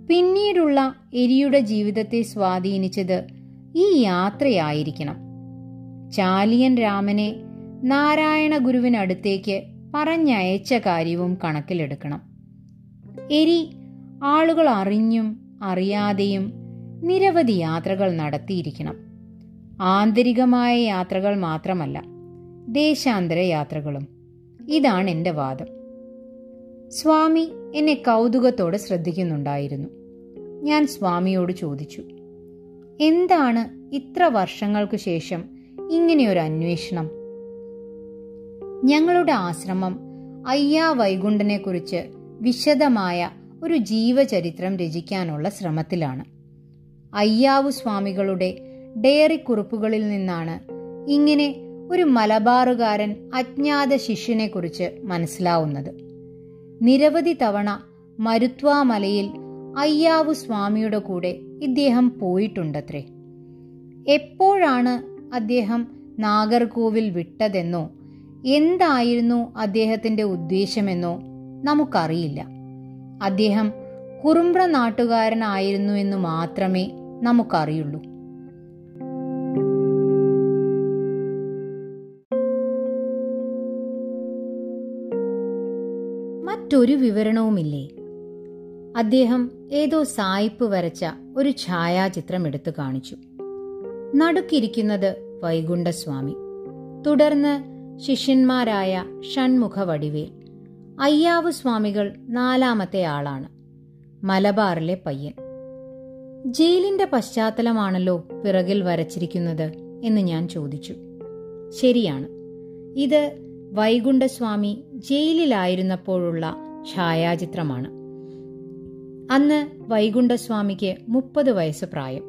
പിന്നീടുള്ള എരിയുടെ ജീവിതത്തെ സ്വാധീനിച്ചത് ഈ യാത്രയായിരിക്കണം. ചാലിയൻ രാമനെ നാരായണ ഗുരുവിനടുത്തേക്ക് പറഞ്ഞയച്ച കാര്യവും കണക്കിലെടുക്കണം. എരി ആളുകൾ അറിഞ്ഞും അറിയാതെയും നിരവധി യാത്രകൾ നടത്തിയിരിക്കണം. ആന്തരികമായ യാത്രകൾ മാത്രമല്ല ദേശാന്തര യാത്രകളും. ഇതാണ് എന്റെ വാദം. സ്വാമി എന്നെ കൗതുകത്തോടെ ശ്രദ്ധിക്കുന്നുണ്ടായിരുന്നു. ഞാൻ സ്വാമിയോട് ചോദിച്ചു എന്താണ് ഇത്ര വർഷങ്ങൾക്കു ശേഷം ഇങ്ങനെയൊരു അന്വേഷണം ഞങ്ങളുടെ ആശ്രമം അയ്യാ വൈകുണ്ഠനെക്കുറിച്ച് വിശദമായ ഒരു ജീവചരിത്രം രചിക്കാനുള്ള ശ്രമത്തിലാണ്. അയ്യാവു സ്വാമികളുടെ ഡയറി കുറിപ്പുകളിൽ നിന്നാണ് ഇങ്ങനെ ഒരു മലബാറുകാരൻ അജ്ഞാത ശിഷ്യനെക്കുറിച്ച് മനസ്സിലാവുന്നത്. നിരവധി തവണ മരുത്വാമലയിൽ അയ്യാവു സ്വാമിയുടെ കൂടെ ഇദ്ദേഹം പോയിട്ടുണ്ടത്രേ. എപ്പോഴാണ് അദ്ദേഹം നാഗർകോവിൽ വിട്ടതെന്നോ എന്തായിരുന്നു അദ്ദേഹത്തിന്റെ ഉദ്ദേശമെന്നോ നമുക്കറിയില്ല. അദ്ദേഹം കുറുമ്പ്ര നാട്ടുകാരനായിരുന്നു എന്ന് മാത്രമേ നമുക്കറിയുള്ളൂ. മറ്റൊരു വിവരണവുമില്ലേ? അദ്ദേഹം ഏതോ സായിപ്പ് വരച്ച ഒരു ഛായാചിത്രം എടുത്തു കാണിച്ചു. നടുക്കിരിക്കുന്നത് വൈകുണ്ഠസ്വാമി. തുടർന്ന് ശിഷ്യന്മാരായ ഷൺമുഖ വടിവേൽ അയ്യാവ് സ്വാമികൾ നാലാമത്തെ ആളാണ്. മലബാറിലെ പയ്യൻ. ജയിലിന്റെ പശ്ചാത്തലമാണല്ലോ പിറകിൽ വരച്ചിരിക്കുന്നത് എന്ന് ഞാൻ ചോദിച്ചു. ശരിയാണ്. ഇത് വൈകുണ്ഠസ്വാമി ജയിലിലായിരുന്നപ്പോഴുള്ള ഛായാചിത്രമാണ്. അന്ന് വൈകുണ്ഠസ്വാമിക്ക് മുപ്പത് വയസ്സ് പ്രായം.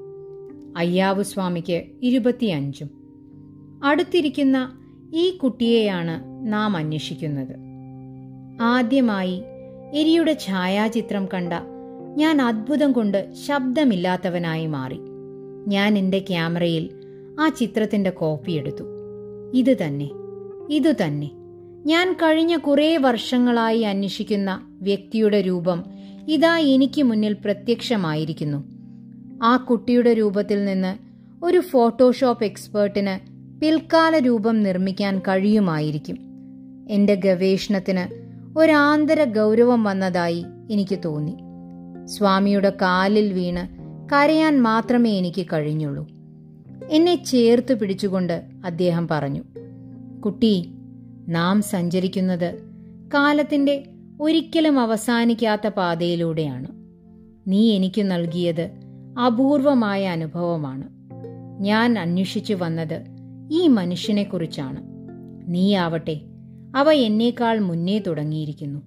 അയ്യാവ് സ്വാമിക്ക് ഇരുപത്തിയഞ്ചും. അടുത്തിരിക്കുന്ന ഈ കുട്ടിയെയാണ് നാം അന്വേഷിക്കുന്നത്. ആദ്യമായി എരിയുടെ ഛായാചിത്രം കണ്ട ഞാൻ അത്ഭുതം കൊണ്ട് ശബ്ദമില്ലാത്തവനായി മാറി. ഞാൻ എന്റെ ക്യാമറയിൽ ആ ചിത്രത്തിന്റെ കോപ്പി എടുത്തു. ഇത് തന്നെ ഇതു തന്നെ. ഞാൻ കഴിഞ്ഞ കുറേ വർഷങ്ങളായി അന്വേഷിക്കുന്ന വ്യക്തിയുടെ രൂപം ഇതാ എനിക്ക് മുന്നിൽ പ്രത്യക്ഷമായിരിക്കുന്നു. ആ കുട്ടിയുടെ രൂപത്തിൽ നിന്ന് ഒരു ഫോട്ടോഷോപ്പ് എക്സ്പേർട്ടിന് പിൽക്കാല രൂപം നിർമ്മിക്കാൻ കഴിയുമായിരിക്കും. എന്റെ ഗവേഷണത്തിന് ഒരാന്തര ഗൗരവം വന്നതായി എനിക്ക് തോന്നി. സ്വാമിയുടെ കാലിൽ വീണ് കരയാൻ മാത്രമേ എനിക്ക് കഴിഞ്ഞുള്ളൂ. എന്നെ ചേർത്ത് പിടിച്ചുകൊണ്ട് അദ്ദേഹം പറഞ്ഞു കുട്ടി നാം സഞ്ചരിക്കുന്നത് കാലത്തിന്റെ ഒരിക്കലും അവസാനിക്കാത്ത പാതയിലൂടെയാണ്. നീ എനിക്ക് നൽകിയത് അപൂർവമായ അനുഭവമാണ്. ഞാൻ അന്വേഷിച്ചു വന്നത് ഈ മനുഷ്യനെക്കുറിച്ചാണ്. നീയാവട്ടെ അവ എന്നേക്കാൾ മുന്നേ തുടങ്ങിയിരിക്കുന്നു.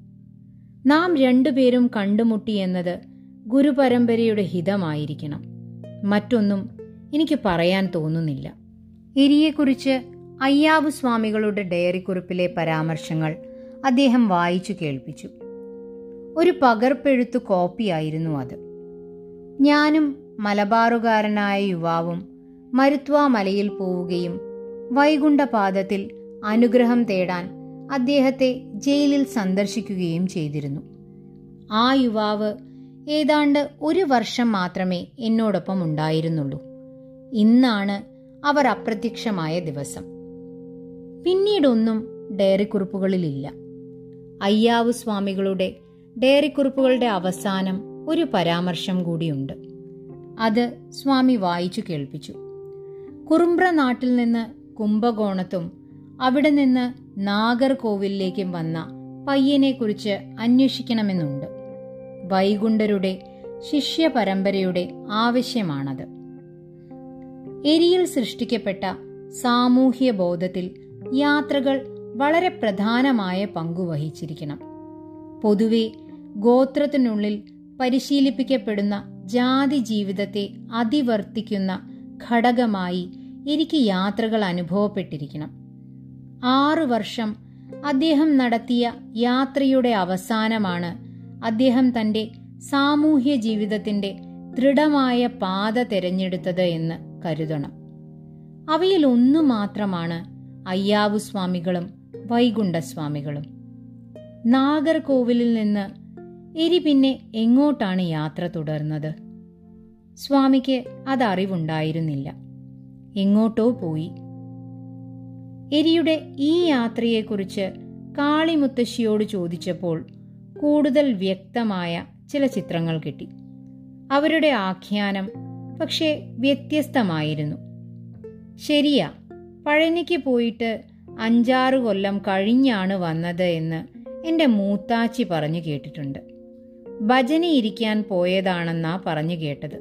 നാം രണ്ടുപേരും കണ്ടുമുട്ടി എന്നത് ഗുരുപരമ്പരയുടെ ഹിതമായിരിക്കണം. മറ്റൊന്നും എനിക്ക് പറയാൻ തോന്നുന്നില്ല. എരിയെക്കുറിച്ച് അയ്യാവു സ്വാമികളുടെ ഡയറിക്കുറിപ്പിലെ പരാമർശങ്ങൾ അദ്ദേഹം വായിച്ചു കേൾപ്പിച്ചു. ഒരു പകർപ്പെഴുത്തു കോപ്പിയായിരുന്നു അത്. ഞാനും മലബാറുകാരനായ യുവാവും മരുത്വാ മലയിൽ പോവുകയും വൈകുണ്ഠപാദത്തിൽ അനുഗ്രഹം തേടാൻ അദ്ദേഹത്തെ ജയിലിൽ സന്ദർശിക്കുകയും ചെയ്തിരുന്നു. ആ യുവാവ് ഏതാണ്ട് ഒരു വർഷം മാത്രമേ എന്നോടൊപ്പം ഉണ്ടായിരുന്നുള്ളൂ. ഇന്നാണ് അവർ അപ്രത്യക്ഷമായ ദിവസം. പിന്നീടൊന്നും ഡയറിക്കുറിപ്പുകളിലില്ല. അയ്യാവ് സ്വാമികളുടെ ഡയറി കുറിപ്പുകളുടെ അവസാനം ഒരു പരാമർശം കൂടിയുണ്ട്. അത് സ്വാമി വായിച്ചു കേൾപ്പിച്ചു. കുറുമ്പ്ര നാട്ടിൽ നിന്ന് കുംഭകോണത്തും അവിടെ നിന്ന് നാഗർകോവിലേക്കും വന്ന പയ്യനെക്കുറിച്ച് അന്വേഷിക്കണമെന്നുണ്ട്. വൈകുണ്ഠരുടെ ശിഷ്യ പരമ്പരയുടെ ആവശ്യമാണത്. എരിയിൽ സൃഷ്ടിക്കപ്പെട്ട സാമൂഹ്യ ബോധത്തിൽ യാത്രകൾ വളരെ പ്രധാനമായ പങ്കുവഹിച്ചിരിക്കണം പൊതുവെ ഗോത്രത്തിനുള്ളിൽ പരിശീലിപ്പിക്കപ്പെടുന്ന ജാതി ജീവിതത്തെ അതിവർത്തിക്കുന്ന ഘടകമായി എനിക്ക് യാത്രകൾ അനുഭവപ്പെട്ടിരിക്കണം. ആറു വർഷം അദ്ദേഹം നടത്തിയ യാത്രയുടെ അവസാനമാണ് അദ്ദേഹം തന്റെ സാമൂഹ്യ ജീവിതത്തിന്റെ ദൃഢമായ പാത തിരഞ്ഞെടുത്തത് എന്ന് കരുതണം. അവയിൽ ഒന്നു മാത്രമാണ് അയ്യാവു സ്വാമികളും വൈകുണ്ഠസ്വാമികളും. നാഗർകോവിലിൽ നിന്ന് എരി പിന്നെ എങ്ങോട്ടാണ് യാത്ര തുടർന്നത്? സ്വാമിക്ക് അതറിവുണ്ടായിരുന്നില്ല. എങ്ങോട്ടോ പോയി. എരിയുടെ ഈ യാത്രയെക്കുറിച്ച് കാളിമുത്തശ്ശിയോട് ചോദിച്ചപ്പോൾ കൂടുതൽ വ്യക്തമായ ചില ചിത്രങ്ങൾ കിട്ടി. അവരുടെ ആഖ്യാനം പക്ഷേ വ്യത്യസ്തമായിരുന്നു. ശരിയാ പഴനിക്ക് പോയിട്ട് അഞ്ചാറ് കൊല്ലം കഴിഞ്ഞാണ് വന്നത് എന്ന് എന്റെ മൂത്താച്ചി പറഞ്ഞു കേട്ടിട്ടുണ്ട്. ഭജനയിരിക്കാൻ പോയതാണെന്നാ പറഞ്ഞു കേട്ടത്.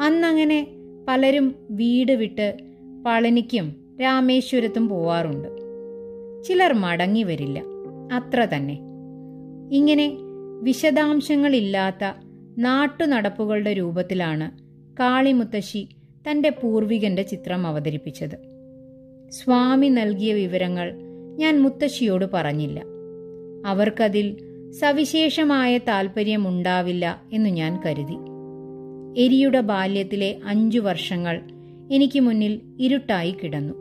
അന്നങ്ങനെ പലരും വീട് വിട്ട് പളനിക്കും രാമേശ്വരത്തും പോവാറുണ്ട്. ചിലർ മടങ്ങി വരില്ല. അത്ര തന്നെ. ഇങ്ങനെ വിശദാംശങ്ങളില്ലാത്ത നാട്ടുനടപ്പുകളുടെ രൂപത്തിലാണ് കാളിമുത്തശ്ശി തന്റെ പൂർവികന്റെ ചിത്രം അവതരിപ്പിച്ചത്. സ്വാമി നൽകിയ വിവരങ്ങൾ ഞാൻ മുത്തശ്ശിയോട് പറഞ്ഞില്ല. അവർക്കതിൽ സവിശേഷമായ താല്പര്യമുണ്ടാവില്ല എന്നു ഞാൻ കരുതി. എരിയുടെ ബാല്യത്തിലെ അഞ്ചു വർഷങ്ങൾ എനിക്ക് മുന്നിൽ ഇരുട്ടായി കിടന്നു.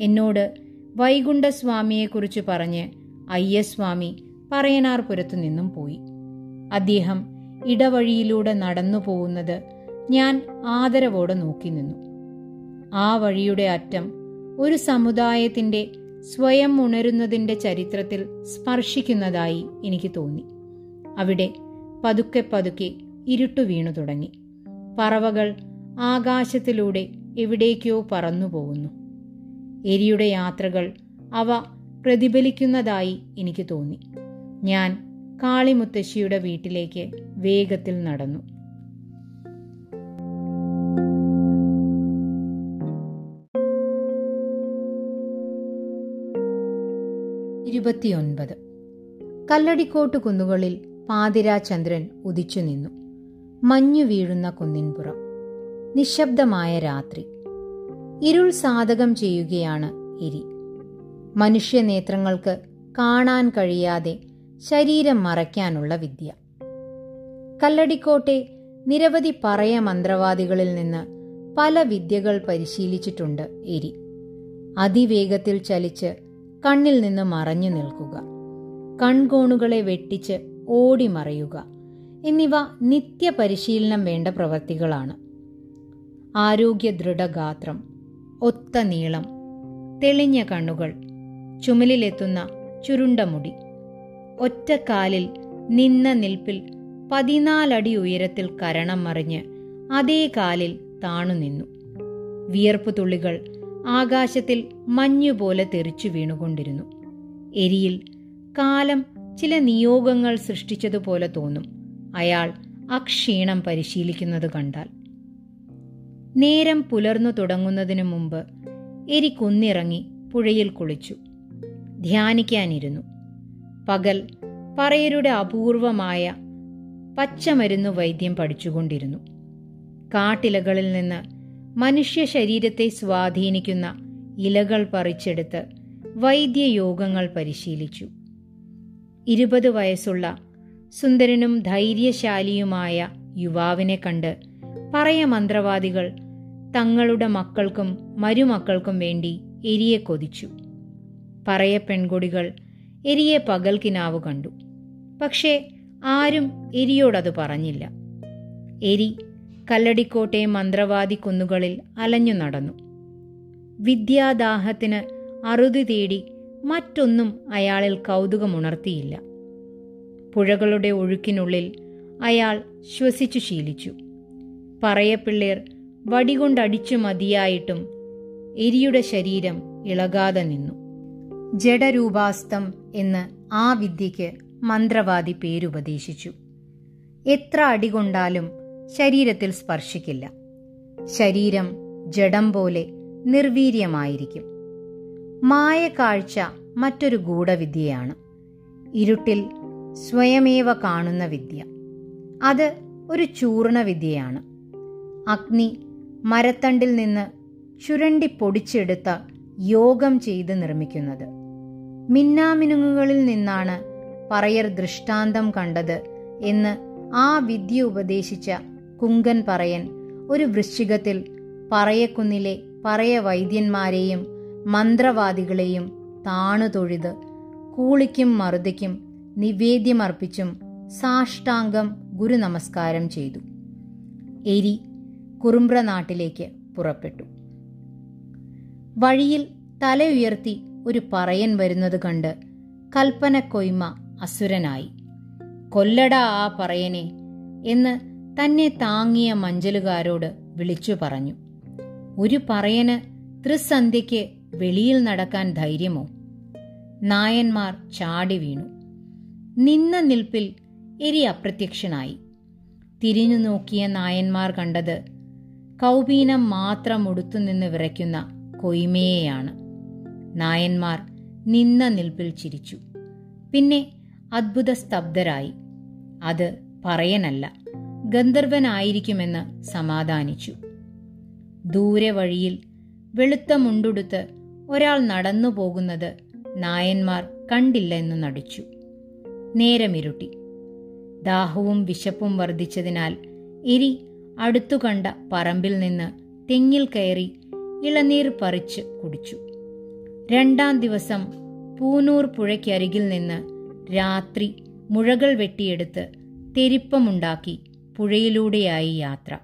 എന്നോട് വൈകുണ്ഠസ്വാമിയെക്കുറിച്ച് പറഞ്ഞ് അയ്യസ്വാമി പറയനാർപുരത്തു നിന്നും പോയി. അദ്ദേഹം ഇടവഴിയിലൂടെ നടന്നു പോകുന്നത് ഞാൻ ആദരവോടെ നോക്കി നിന്നു. ആ വഴിയുടെ അറ്റം ഒരു സമുദായത്തിന്റെ സ്വയം ഉണരുന്നതിന്റെ ചരിത്രത്തിൽ സ്പർശിക്കുന്നതായി എനിക്ക് തോന്നി. അവിടെ പതുക്കെ പതുക്കെ ഇരുട്ടു വീണു തുടങ്ങി. പറവകൾ ആകാശത്തിലൂടെ എവിടേക്കോ പറന്നു പോകുന്നു എരിയുടെ യാത്രകൾ അവ പ്രതിഫലിക്കുന്നതായി എനിക്ക് തോന്നി. ഞാൻ കാളിമുത്തശ്ശിയുടെ വീട്ടിലേക്ക് വേഗത്തിൽ നടന്നു. ഇരുപത്തിയൊൻപത്. കല്ലടിക്കോട്ട് കുന്നുകളിൽ പാതിരാചന്ദ്രൻ ഉദിച്ചു നിന്നു മഞ്ഞു വീഴുന്ന കുന്നിൻപുറം. നിശബ്ദമായ രാത്രി. ഇരുൾ സാധകം ചെയ്യുകയാണ് എരി മനുഷ്യനേത്രങ്ങൾക്ക് കാണാൻ കഴിയാതെ ശരീരം മറയ്ക്കാനുള്ള വിദ്യ. കല്ലടിക്കോട്ടെ നിരവധി പറയ മന്ത്രവാദികളിൽ നിന്ന് പല വിദ്യകൾ പരിശീലിച്ചിട്ടുണ്ട് എരി അതിവേഗത്തിൽ ചലിച്ച് കണ്ണിൽ നിന്ന് മറഞ്ഞു നിൽക്കുക. കൺകോണുകളെ വെട്ടിച്ച് ഓടി മറയുക എന്നിവ നിത്യപരിശീലനം വേണ്ട പ്രവൃത്തികളാണ്. ആരോഗ്യ ദൃഢഗാത്രം ഒത്ത നീളം തെളിഞ്ഞ കണ്ണുകൾ ചുമലിലെത്തുന്ന ചുരുണ്ട മുടി ഒറ്റക്കാലിൽ നിന്ന നിൽപ്പിൽ പതിനാലടി ഉയരത്തിൽ കരണം മറിഞ്ഞ് അതേ കാലിൽ താണു നിന്നു. വിയർപ്പു തുള്ളികൾ ആകാശത്തിൽ മഞ്ഞുപോലെ തെറിച്ചു വീണുകൊണ്ടിരുന്നു. എരിയിൽ കാലം ചില നിയോഗങ്ങൾ സൃഷ്ടിച്ചതുപോലെ തോന്നും. അയാൾ അക്ഷീണം പരിശീലിക്കുന്നത് കണ്ടാൽ. നേരം പുലർന്നു തുടങ്ങുന്നതിനു മുമ്പ് എരിക്കൊന്നിറങ്ങി പുഴയിൽ കുളിച്ചു. ധ്യാനിക്കാനിരുന്നു. പകൽ പറയരുടെ അപൂർവമായ പച്ചമരുന്ന് വൈദ്യം പഠിച്ചുകൊണ്ടിരുന്നു. കാട്ടിലകളിൽ നിന്ന് മനുഷ്യ ശരീരത്തെ സ്വാധീനിക്കുന്ന ഇലകൾ പറിച്ചെടുത്ത് വൈദ്യയോഗങ്ങൾ പരിശീലിച്ചു. ഇരുപത് വയസ്സുള്ള സുന്ദരനും ധൈര്യശാലിയുമായ യുവാവിനെ കണ്ട് പറയ മന്ത്രവാദികൾ തങ്ങളുടെ മക്കൾക്കും മരുമക്കൾക്കും വേണ്ടി എരിയെ കൊതിച്ചു. പറയ പെൺകുടികൾ എരിയെ പകൽക്കിനാവ് കണ്ടു. പക്ഷേ ആരും എരിയോടത് പറഞ്ഞില്ല. എരി കല്ലടിക്കോട്ടെ മന്ത്രവാദി കുന്നുകളിൽ അലഞ്ഞു നടന്നു. വിദ്യാദാഹത്തിന് അറുതി തേടി മറ്റൊന്നും അയാളിൽ കൗതുകമുണർത്തിയില്ല. പുഴകളുടെ ഒഴുക്കിനുള്ളിൽ അയാൾ ശ്വസിച്ചു ശീലിച്ചു. പറയപ്പിള്ളേർ വടികൊണ്ടടിച്ചു മതിയായിട്ടും എരിയുടെ ശരീരം ഇളകാതെ നിന്നു. ജഡരൂപാസ്തം എന്ന് ആ വിദ്യയ്ക്ക് മന്ത്രവാദി പേരുപദേശിച്ചു. എത്ര അടികൊണ്ടാലും ശരീരത്തിൽ സ്പർശിക്കില്ല. ശരീരം ജഡം പോലെ നിർവീര്യമായിരിക്കും. മായക്കാഴ്ച മറ്റൊരു ഗൂഢവിദ്യയാണ്. ഇരുട്ടിൽ സ്വയമേവ കാണുന്ന വിദ്യ. അത് ഒരു ചൂർണ വിദ്യയാണ്. അഗ്നി മരത്തണ്ടിൽ നിന്ന് ചുരണ്ടി പൊടിച്ചെടുത്ത യോഗം ചെയ്ത് നിർമ്മിക്കുന്നത്. മിന്നാമിനുങ്ങുകളിൽ നിന്നാണ് പറയർ ദൃഷ്ടാന്തം കണ്ടത് എന്ന് ആ വിദ്യ ഉപദേശിച്ച കുങ്കൻ പറയൻ ഒരു വൃശ്ചികത്തിൽ പറയക്കുന്നിലെ പറയ വൈദ്യന്മാരെയും മന്ത്രവാദികളെയും താണു തൊഴുത് കൂളിക്കും മറുതയ്ക്കും നിവേദ്യമർപ്പിച്ചും സാഷ്ടാംഗം ഗുരു നമസ്കാരം ചെയ്തു. എരി കുറുമ്പ്ര നാട്ടിലേക്ക് പുറപ്പെട്ടു. വഴിയിൽ തലയുയർത്തി ഒരു പറയൻ വരുന്നത് കണ്ട് കൽപ്പന കൊയ്മ അസുരനായി. കൊല്ലടാ ആ പറയനെ എന്ന് തന്നെ താങ്ങിയ മഞ്ചലുകാരോട് വിളിച്ചു പറഞ്ഞു. ഒരു പറയന് ത്രിസന്ധ്യയ്ക്ക് വെളിയിൽ നടക്കാൻ ധൈര്യമോ? നായന്മാർ ചാടി വീണു. നിന്ന നിൽപ്പിൽ എരി അപ്രത്യക്ഷനായി. തിരിഞ്ഞു നോക്കിയ നായന്മാർ കണ്ടത് കൗപീനം മാത്രം ഉടുത്തുനിന്ന് വിറയ്ക്കുന്ന കൊയ്മയെയാണ്. നായന്മാർ നിന്ന നിൽപ്പിൽ ചിരിച്ചു. പിന്നെ അത്ഭുത സ്തബ്ധരായി അത് പറയനല്ല ഗന്ധർവനായിരിക്കുമെന്ന് സമാധാനിച്ചു. ദൂരെ വഴിയിൽ വെളുത്ത മുണ്ടുടുത്ത് ഒരാൾ നടന്നു പോകുന്നത് നായന്മാർ കണ്ടില്ല എന്ന് നടിച്ചു. നേരമിരുട്ടി. ദാഹവും വിശപ്പും വർദ്ധിച്ചതിനാൽ എരി അടുത്തുകണ്ട പറമ്പിൽ നിന്ന് തെങ്ങിൽ കയറി ഇളനീർ പറിച്ച് കുടിച്ചു. രണ്ടാം ദിവസം പൂനൂർ പുഴയ്ക്കരികിൽ നിന്ന് രാത്രി മുഴകൾ വെട്ടിയെടുത്ത് തെരിപ്പമുണ്ടാക്കി പുഴയിലൂടെയായി യാത്ര.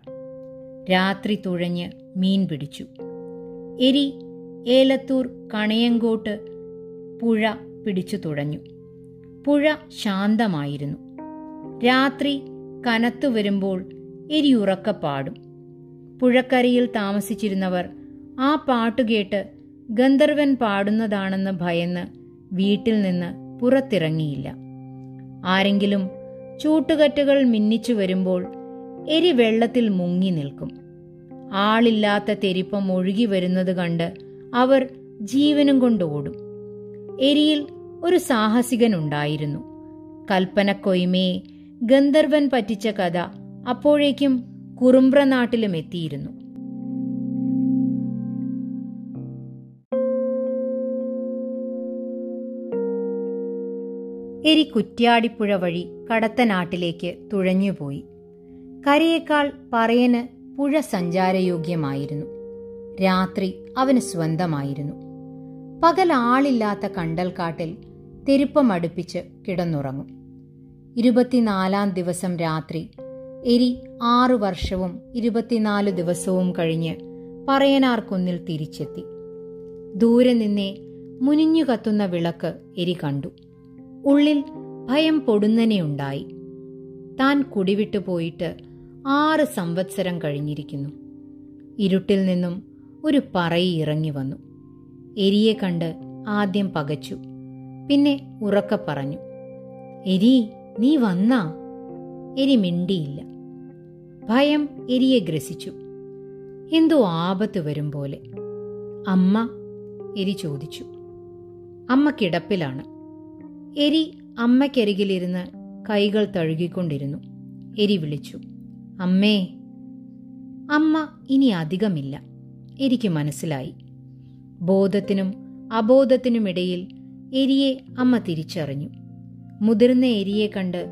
രാത്രി തുഴഞ്ഞ് മീൻ പിടിച്ചു. എരി ഏലത്തൂർ കണയങ്കോട്ട് പുഴ പിടിച്ചു തുഴഞ്ഞു പുഴ ശാന്തമായിരുന്നു. രാത്രി കനത്തു വരുമ്പോൾ എരിയുറക്ക പാടും പുഴക്കരയിൽ താമസിച്ചിരുന്നവർ ആ പാട്ടുകേട്ട് ഗന്ധർവൻ പാടുന്നതാണെന്ന് ഭയന്ന് വീട്ടിൽ നിന്ന് പുറത്തിറങ്ങിയില്ല. ആരെങ്കിലും ചൂട്ടുകറ്റുകൾ മിന്നിച്ചു വരുമ്പോൾ എരി വെള്ളത്തിൽ മുങ്ങി നിൽക്കും. ആളില്ലാത്ത തെരിപ്പം ഒഴുകി വരുന്നത് കണ്ട് അവർ ജീവനും കൊണ്ട് ഓടും. എരിയിൽ ഒരു സാഹസികനുണ്ടായിരുന്നു. കൽപ്പനക്കൊയ്മയെ ഗന്ധർവൻ പറ്റിച്ച കഥ അപ്പോഴേക്കും കുറുമ്പ്ര നാട്ടിലും എത്തിയിരുന്നു. എരി കുറ്റ്യാടിപ്പുഴ വഴി കടത്തനാട്ടിലേക്ക് തുഴഞ്ഞുപോയി. കരയേക്കാൾ പറയന് പുഴ സഞ്ചാരയോഗ്യമായിരുന്നു. രാത്രി അവന് സ്വന്തമായിരുന്നു. പകൽ ആളില്ലാത്ത കണ്ടൽക്കാട്ടിൽ തെരുപ്പമടുപ്പിച്ച് കിടന്നുറങ്ങും. ഇരുപത്തിനാലാം ദിവസം രാത്രി എരി ആറു വർഷവും ഇരുപത്തിനാല് ദിവസവും കഴിഞ്ഞ് പറയനാർക്കൊന്നിൽ കുന്നിൽ തിരിച്ചെത്തി. ദൂരെ നിന്നേ മുനിഞ്ഞു കത്തുന്ന വിളക്ക് എരി കണ്ടു. ഉള്ളിൽ ഭയം പൊടുന്നനെയുണ്ടായി താൻ കുടിവിട്ടു പോയിട്ട് ആറ് സംവത്സരം കഴിഞ്ഞിരിക്കുന്നു. ഇരുട്ടിൽ നിന്നും ഒരു പറയി ഇറങ്ങി വന്നു. എരിയെ കണ്ട് ആദ്യം പകച്ചു. പിന്നെ ഉറക്ക പറഞ്ഞു എരി നീ വന്നാ? എരി മിണ്ടിയില്ല. ഭയം എരിയെ ഗ്രസിച്ചു. എന്തോ ആപത്ത് വരും പോലെ. അമ്മ എരി ചോദിച്ചു. അമ്മ കിടപ്പിലാണ്. എരി അമ്മയ്ക്കരികിലിരുന്ന് കൈകൾ തഴുകിക്കൊണ്ടിരുന്നു. എരി വിളിച്ചു അമ്മേ. അമ്മ ഇനി അധികമില്ല. എരിക്ക് മനസ്സിലായി. ബോധത്തിനും അബോധത്തിനുമിടയിൽ എരിയെ അമ്മ തിരിച്ചറിഞ്ഞു. മുതിർന്ന എരിയെ കണ്ട്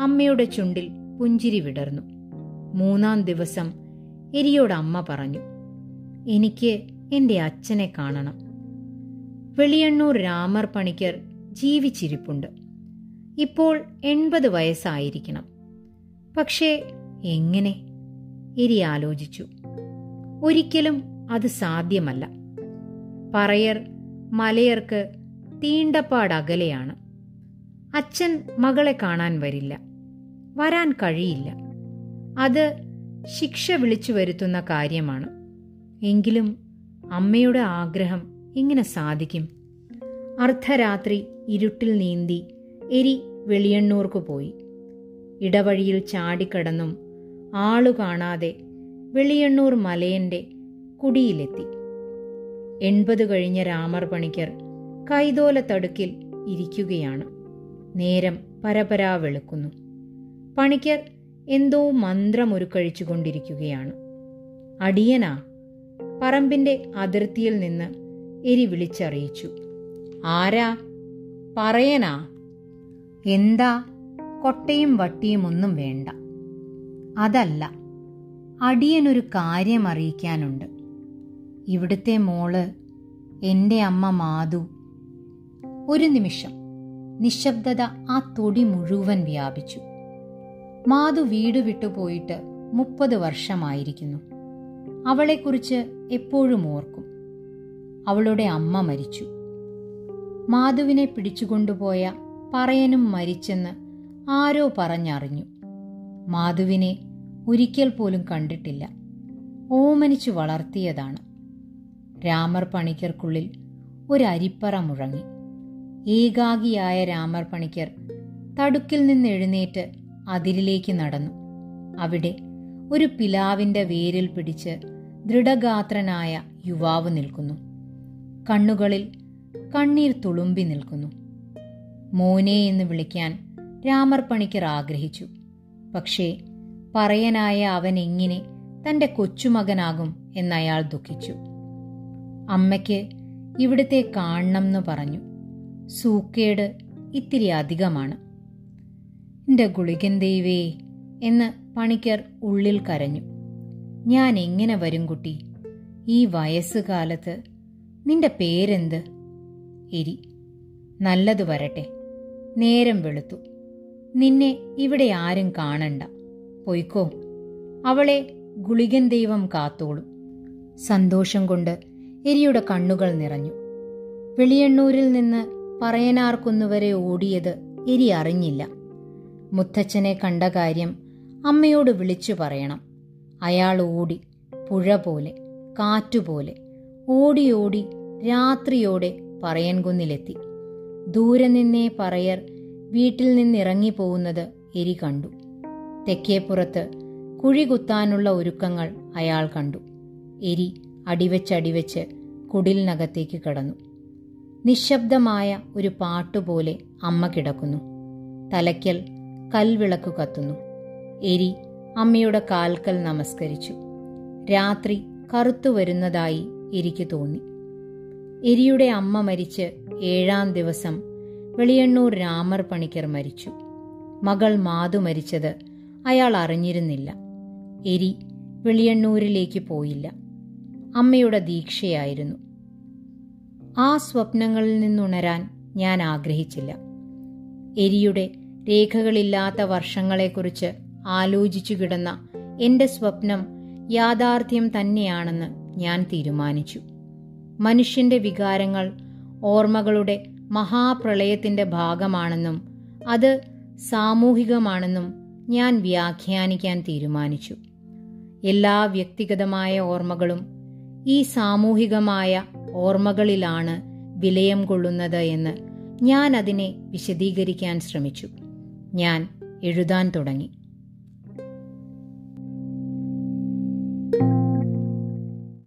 അമ്മയുടെ ചുണ്ടിൽ പുഞ്ചിരി വിടർന്നു. മൂന്നാം ദിവസം എരിയോട് അമ്മ പറഞ്ഞു എനിക്ക് എന്റെ അച്ഛനെ കാണണം. വെളിയണ്ണൂർ രാമർ പണിക്കർ ജീവിച്ചിരിപ്പുണ്ട്. ഇപ്പോൾ എൺപത് വയസ്സായിരിക്കണം. പക്ഷേ എങ്ങനെ? എരി ആലോചിച്ചു. ഒരിക്കലും അത് സാധ്യമല്ല. പറയർ മലയർക്ക് തീണ്ടപ്പാടകലെയാണ് അച്ഛൻ മകളെ കാണാൻ വരില്ല. വരാൻ കഴിയില്ല. അത് ശിക്ഷ വിളിച്ചു വരുത്തുന്ന കാര്യമാണ്. എങ്കിലും അമ്മയുടെ ആഗ്രഹം എങ്ങനെ സാധിക്കും? അർദ്ധരാത്രി ഇരുട്ടിൽ നീന്തി എരി വെളിയണ്ണൂർക്ക് പോയി. ഇടവഴിയിൽ ചാടിക്കടന്നും ആളു കാണാതെ വെളിയണ്ണൂർ മലയന്റെ കുടിയിലെത്തി. എൺപത് കഴിഞ്ഞ രാമർ പണിക്കർ കൈതോല തടുക്കിൽ ഇരിക്കുകയാണ്. നേരം പരപരാ വെളുക്കുന്നു. പണിക്കർ എന്തോ മന്ത്രം മന്ത്രമൊരുക്കഴിച്ചുകൊണ്ടിരിക്കുകയാണ്. അടിയനാ പറമ്പിന്റെ അതിർത്തിയിൽ നിന്ന് എരി വിളിച്ചറിയിച്ചു. ആരാ? പറയനാ? എന്താ? കൊട്ടയും വട്ടിയും ഒന്നും വേണ്ട. അതല്ല അടിയനൊരു കാര്യം അറിയിക്കാനുണ്ട്. ഇവിടുത്തെ മോൾ എന്റെ അമ്മ മാധു. ഒരു നിമിഷം. നിശബ്ദത ആ തൊടി മുഴുവൻ വ്യാപിച്ചു. മാധു വീട് വിട്ടുപോയിട്ട് മുപ്പത് വർഷമായിരിക്കുന്നു. അവളെക്കുറിച്ച് എപ്പോഴും ഓർക്കും. അവളുടെ അമ്മ മരിച്ചു. മാധുവിനെ പിടിച്ചുകൊണ്ടുപോയ പറയനും മരിച്ചെന്ന് ആരോ പറഞ്ഞറിഞ്ഞു. മാധുവിനെ ഒരിക്കൽ പോലും കണ്ടിട്ടില്ല. ഓമനിച്ചു വളർത്തിയതാണ്. രാമർ പണിക്കർക്കുള്ളിൽ ഒരു അരിപ്പറ മുഴങ്ങി. ഏകാഗിയായ രാമർ പണിക്കർ തടുക്കിൽ നിന്ന് എഴുന്നേറ്റ് അതിരിലേക്ക് നടന്നു. അവിടെ ഒരു പിലാവിന്റെ വേരിൽ പിടിച്ച് ദൃഢഗാത്രനായ യുവാവ് നിൽക്കുന്നു. കണ്ണുകളിൽ കണ്ണീർ തുളുമ്പി നിൽക്കുന്നു. മോനെ എന്ന് വിളിക്കാൻ രാമർ പണിക്കർ ആഗ്രഹിച്ചു. പക്ഷേ പറയനായ അവൻ എങ്ങനെ തന്റെ കൊച്ചുമകനാകും എന്നയാൾ ദുഃഖിച്ചു. അമ്മയ്ക്ക് ഇവിടുത്തെ കാണണം എന്ന് പറഞ്ഞു. സൂക്കേട് ഇത്തിരി അധികമാണ്. എന്റെ ഗുളികൻ ദൈവേ എന്ന് പണിക്കർ ഉള്ളിൽ കരഞ്ഞു. ഞാൻ എങ്ങനെ വരും കുട്ടി? ഈ വയസ്സുകാലത്ത് നിന്റെ പേരെന്ത്? എരി. നല്ലതു വരട്ടെ. നേരം വെളുത്തു. നിന്നെ ഇവിടെ ആരും കാണണ്ട. പൊയ്ക്കോ. അവളെ ഗുളികൻ ദൈവം കാത്തോളും. സന്തോഷം കൊണ്ട് എരിയുടെ കണ്ണുകൾ നിറഞ്ഞു. വെളിയണ്ണൂരിൽ നിന്ന് പറയനാർക്കുന്നുവരെ ഓടിയത് എരി അറിഞ്ഞില്ല. മുത്തച്ഛനെ കണ്ട കാര്യം അമ്മയോട് വിളിച്ചു പറയണം. അയാൾ ഓടി പുഴ പോലെ കാറ്റുപോലെ ഓടി ഓടി രാത്രിയോടെ പറയൻകുന്നിലെത്തി. ദൂരെ നിന്നേ പറയർ വീട്ടിൽ നിന്നിറങ്ങിപ്പോകുന്നത് എരി കണ്ടു. തെക്കേപ്പുറത്ത് കുഴി കുത്താനുള്ള ഒരുക്കങ്ങൾ അയാൾ കണ്ടു. എരി അടിവെച്ചടിവെച്ച് കുടിലിനകത്തേക്ക് കടന്നു. നിശബ്ദമായ ഒരു പാട്ടുപോലെ അമ്മ കിടക്കുന്നു. തലയ്ക്കൽ കൽവിളക്ക് കത്തുന്നു. എരി അമ്മയുടെ കാൽക്കൽ നമസ്കരിച്ചു. രാത്രി കറുത്തു വരുന്നതായി എരിക്ക് തോന്നി. എരിയുടെ അമ്മ മരിച്ച് ഏഴാം ദിവസം വെളിയണ്ണൂർ രാമർ പണിക്കർ മരിച്ചു. മകൾ മാതു മരിച്ചത് അയാൾ അറിഞ്ഞിരുന്നില്ല. എരി വെളിയണ്ണൂരിലേക്ക് പോയില്ല. അമ്മയുടെ ദീക്ഷയായിരുന്നു. ആ സ്വപ്നങ്ങളിൽ നിന്നുണരാൻ ഞാൻ ആഗ്രഹിച്ചില്ല. എരിയുടെ രേഖകളില്ലാത്ത വർഷങ്ങളെക്കുറിച്ച് ആലോചിച്ചു കിടന്ന എന്റെ സ്വപ്നം യാഥാർത്ഥ്യം തന്നെയാണെന്ന് ഞാൻ തീരുമാനിച്ചു. മനുഷ്യന്റെ വികാരങ്ങൾ ഓർമ്മകളുടെ മഹാപ്രളയത്തിന്റെ ഭാഗമാണെന്നും അത് സാമൂഹികമാണെന്നും ഞാൻ വ്യാഖ്യാനിക്കാൻ തീരുമാനിച്ചു. എല്ലാ വ്യക്തിഗതമായ ഓർമ്മകളും ഈ സാമൂഹികമായ ഓർമ്മകളിലാണ് വിലയം കൊള്ളുന്നത് എന്ന് ഞാൻ അതിനെ വിശദീകരിക്കാൻ ശ്രമിച്ചു. ഞാൻ എഴുതാൻ തുടങ്ങി.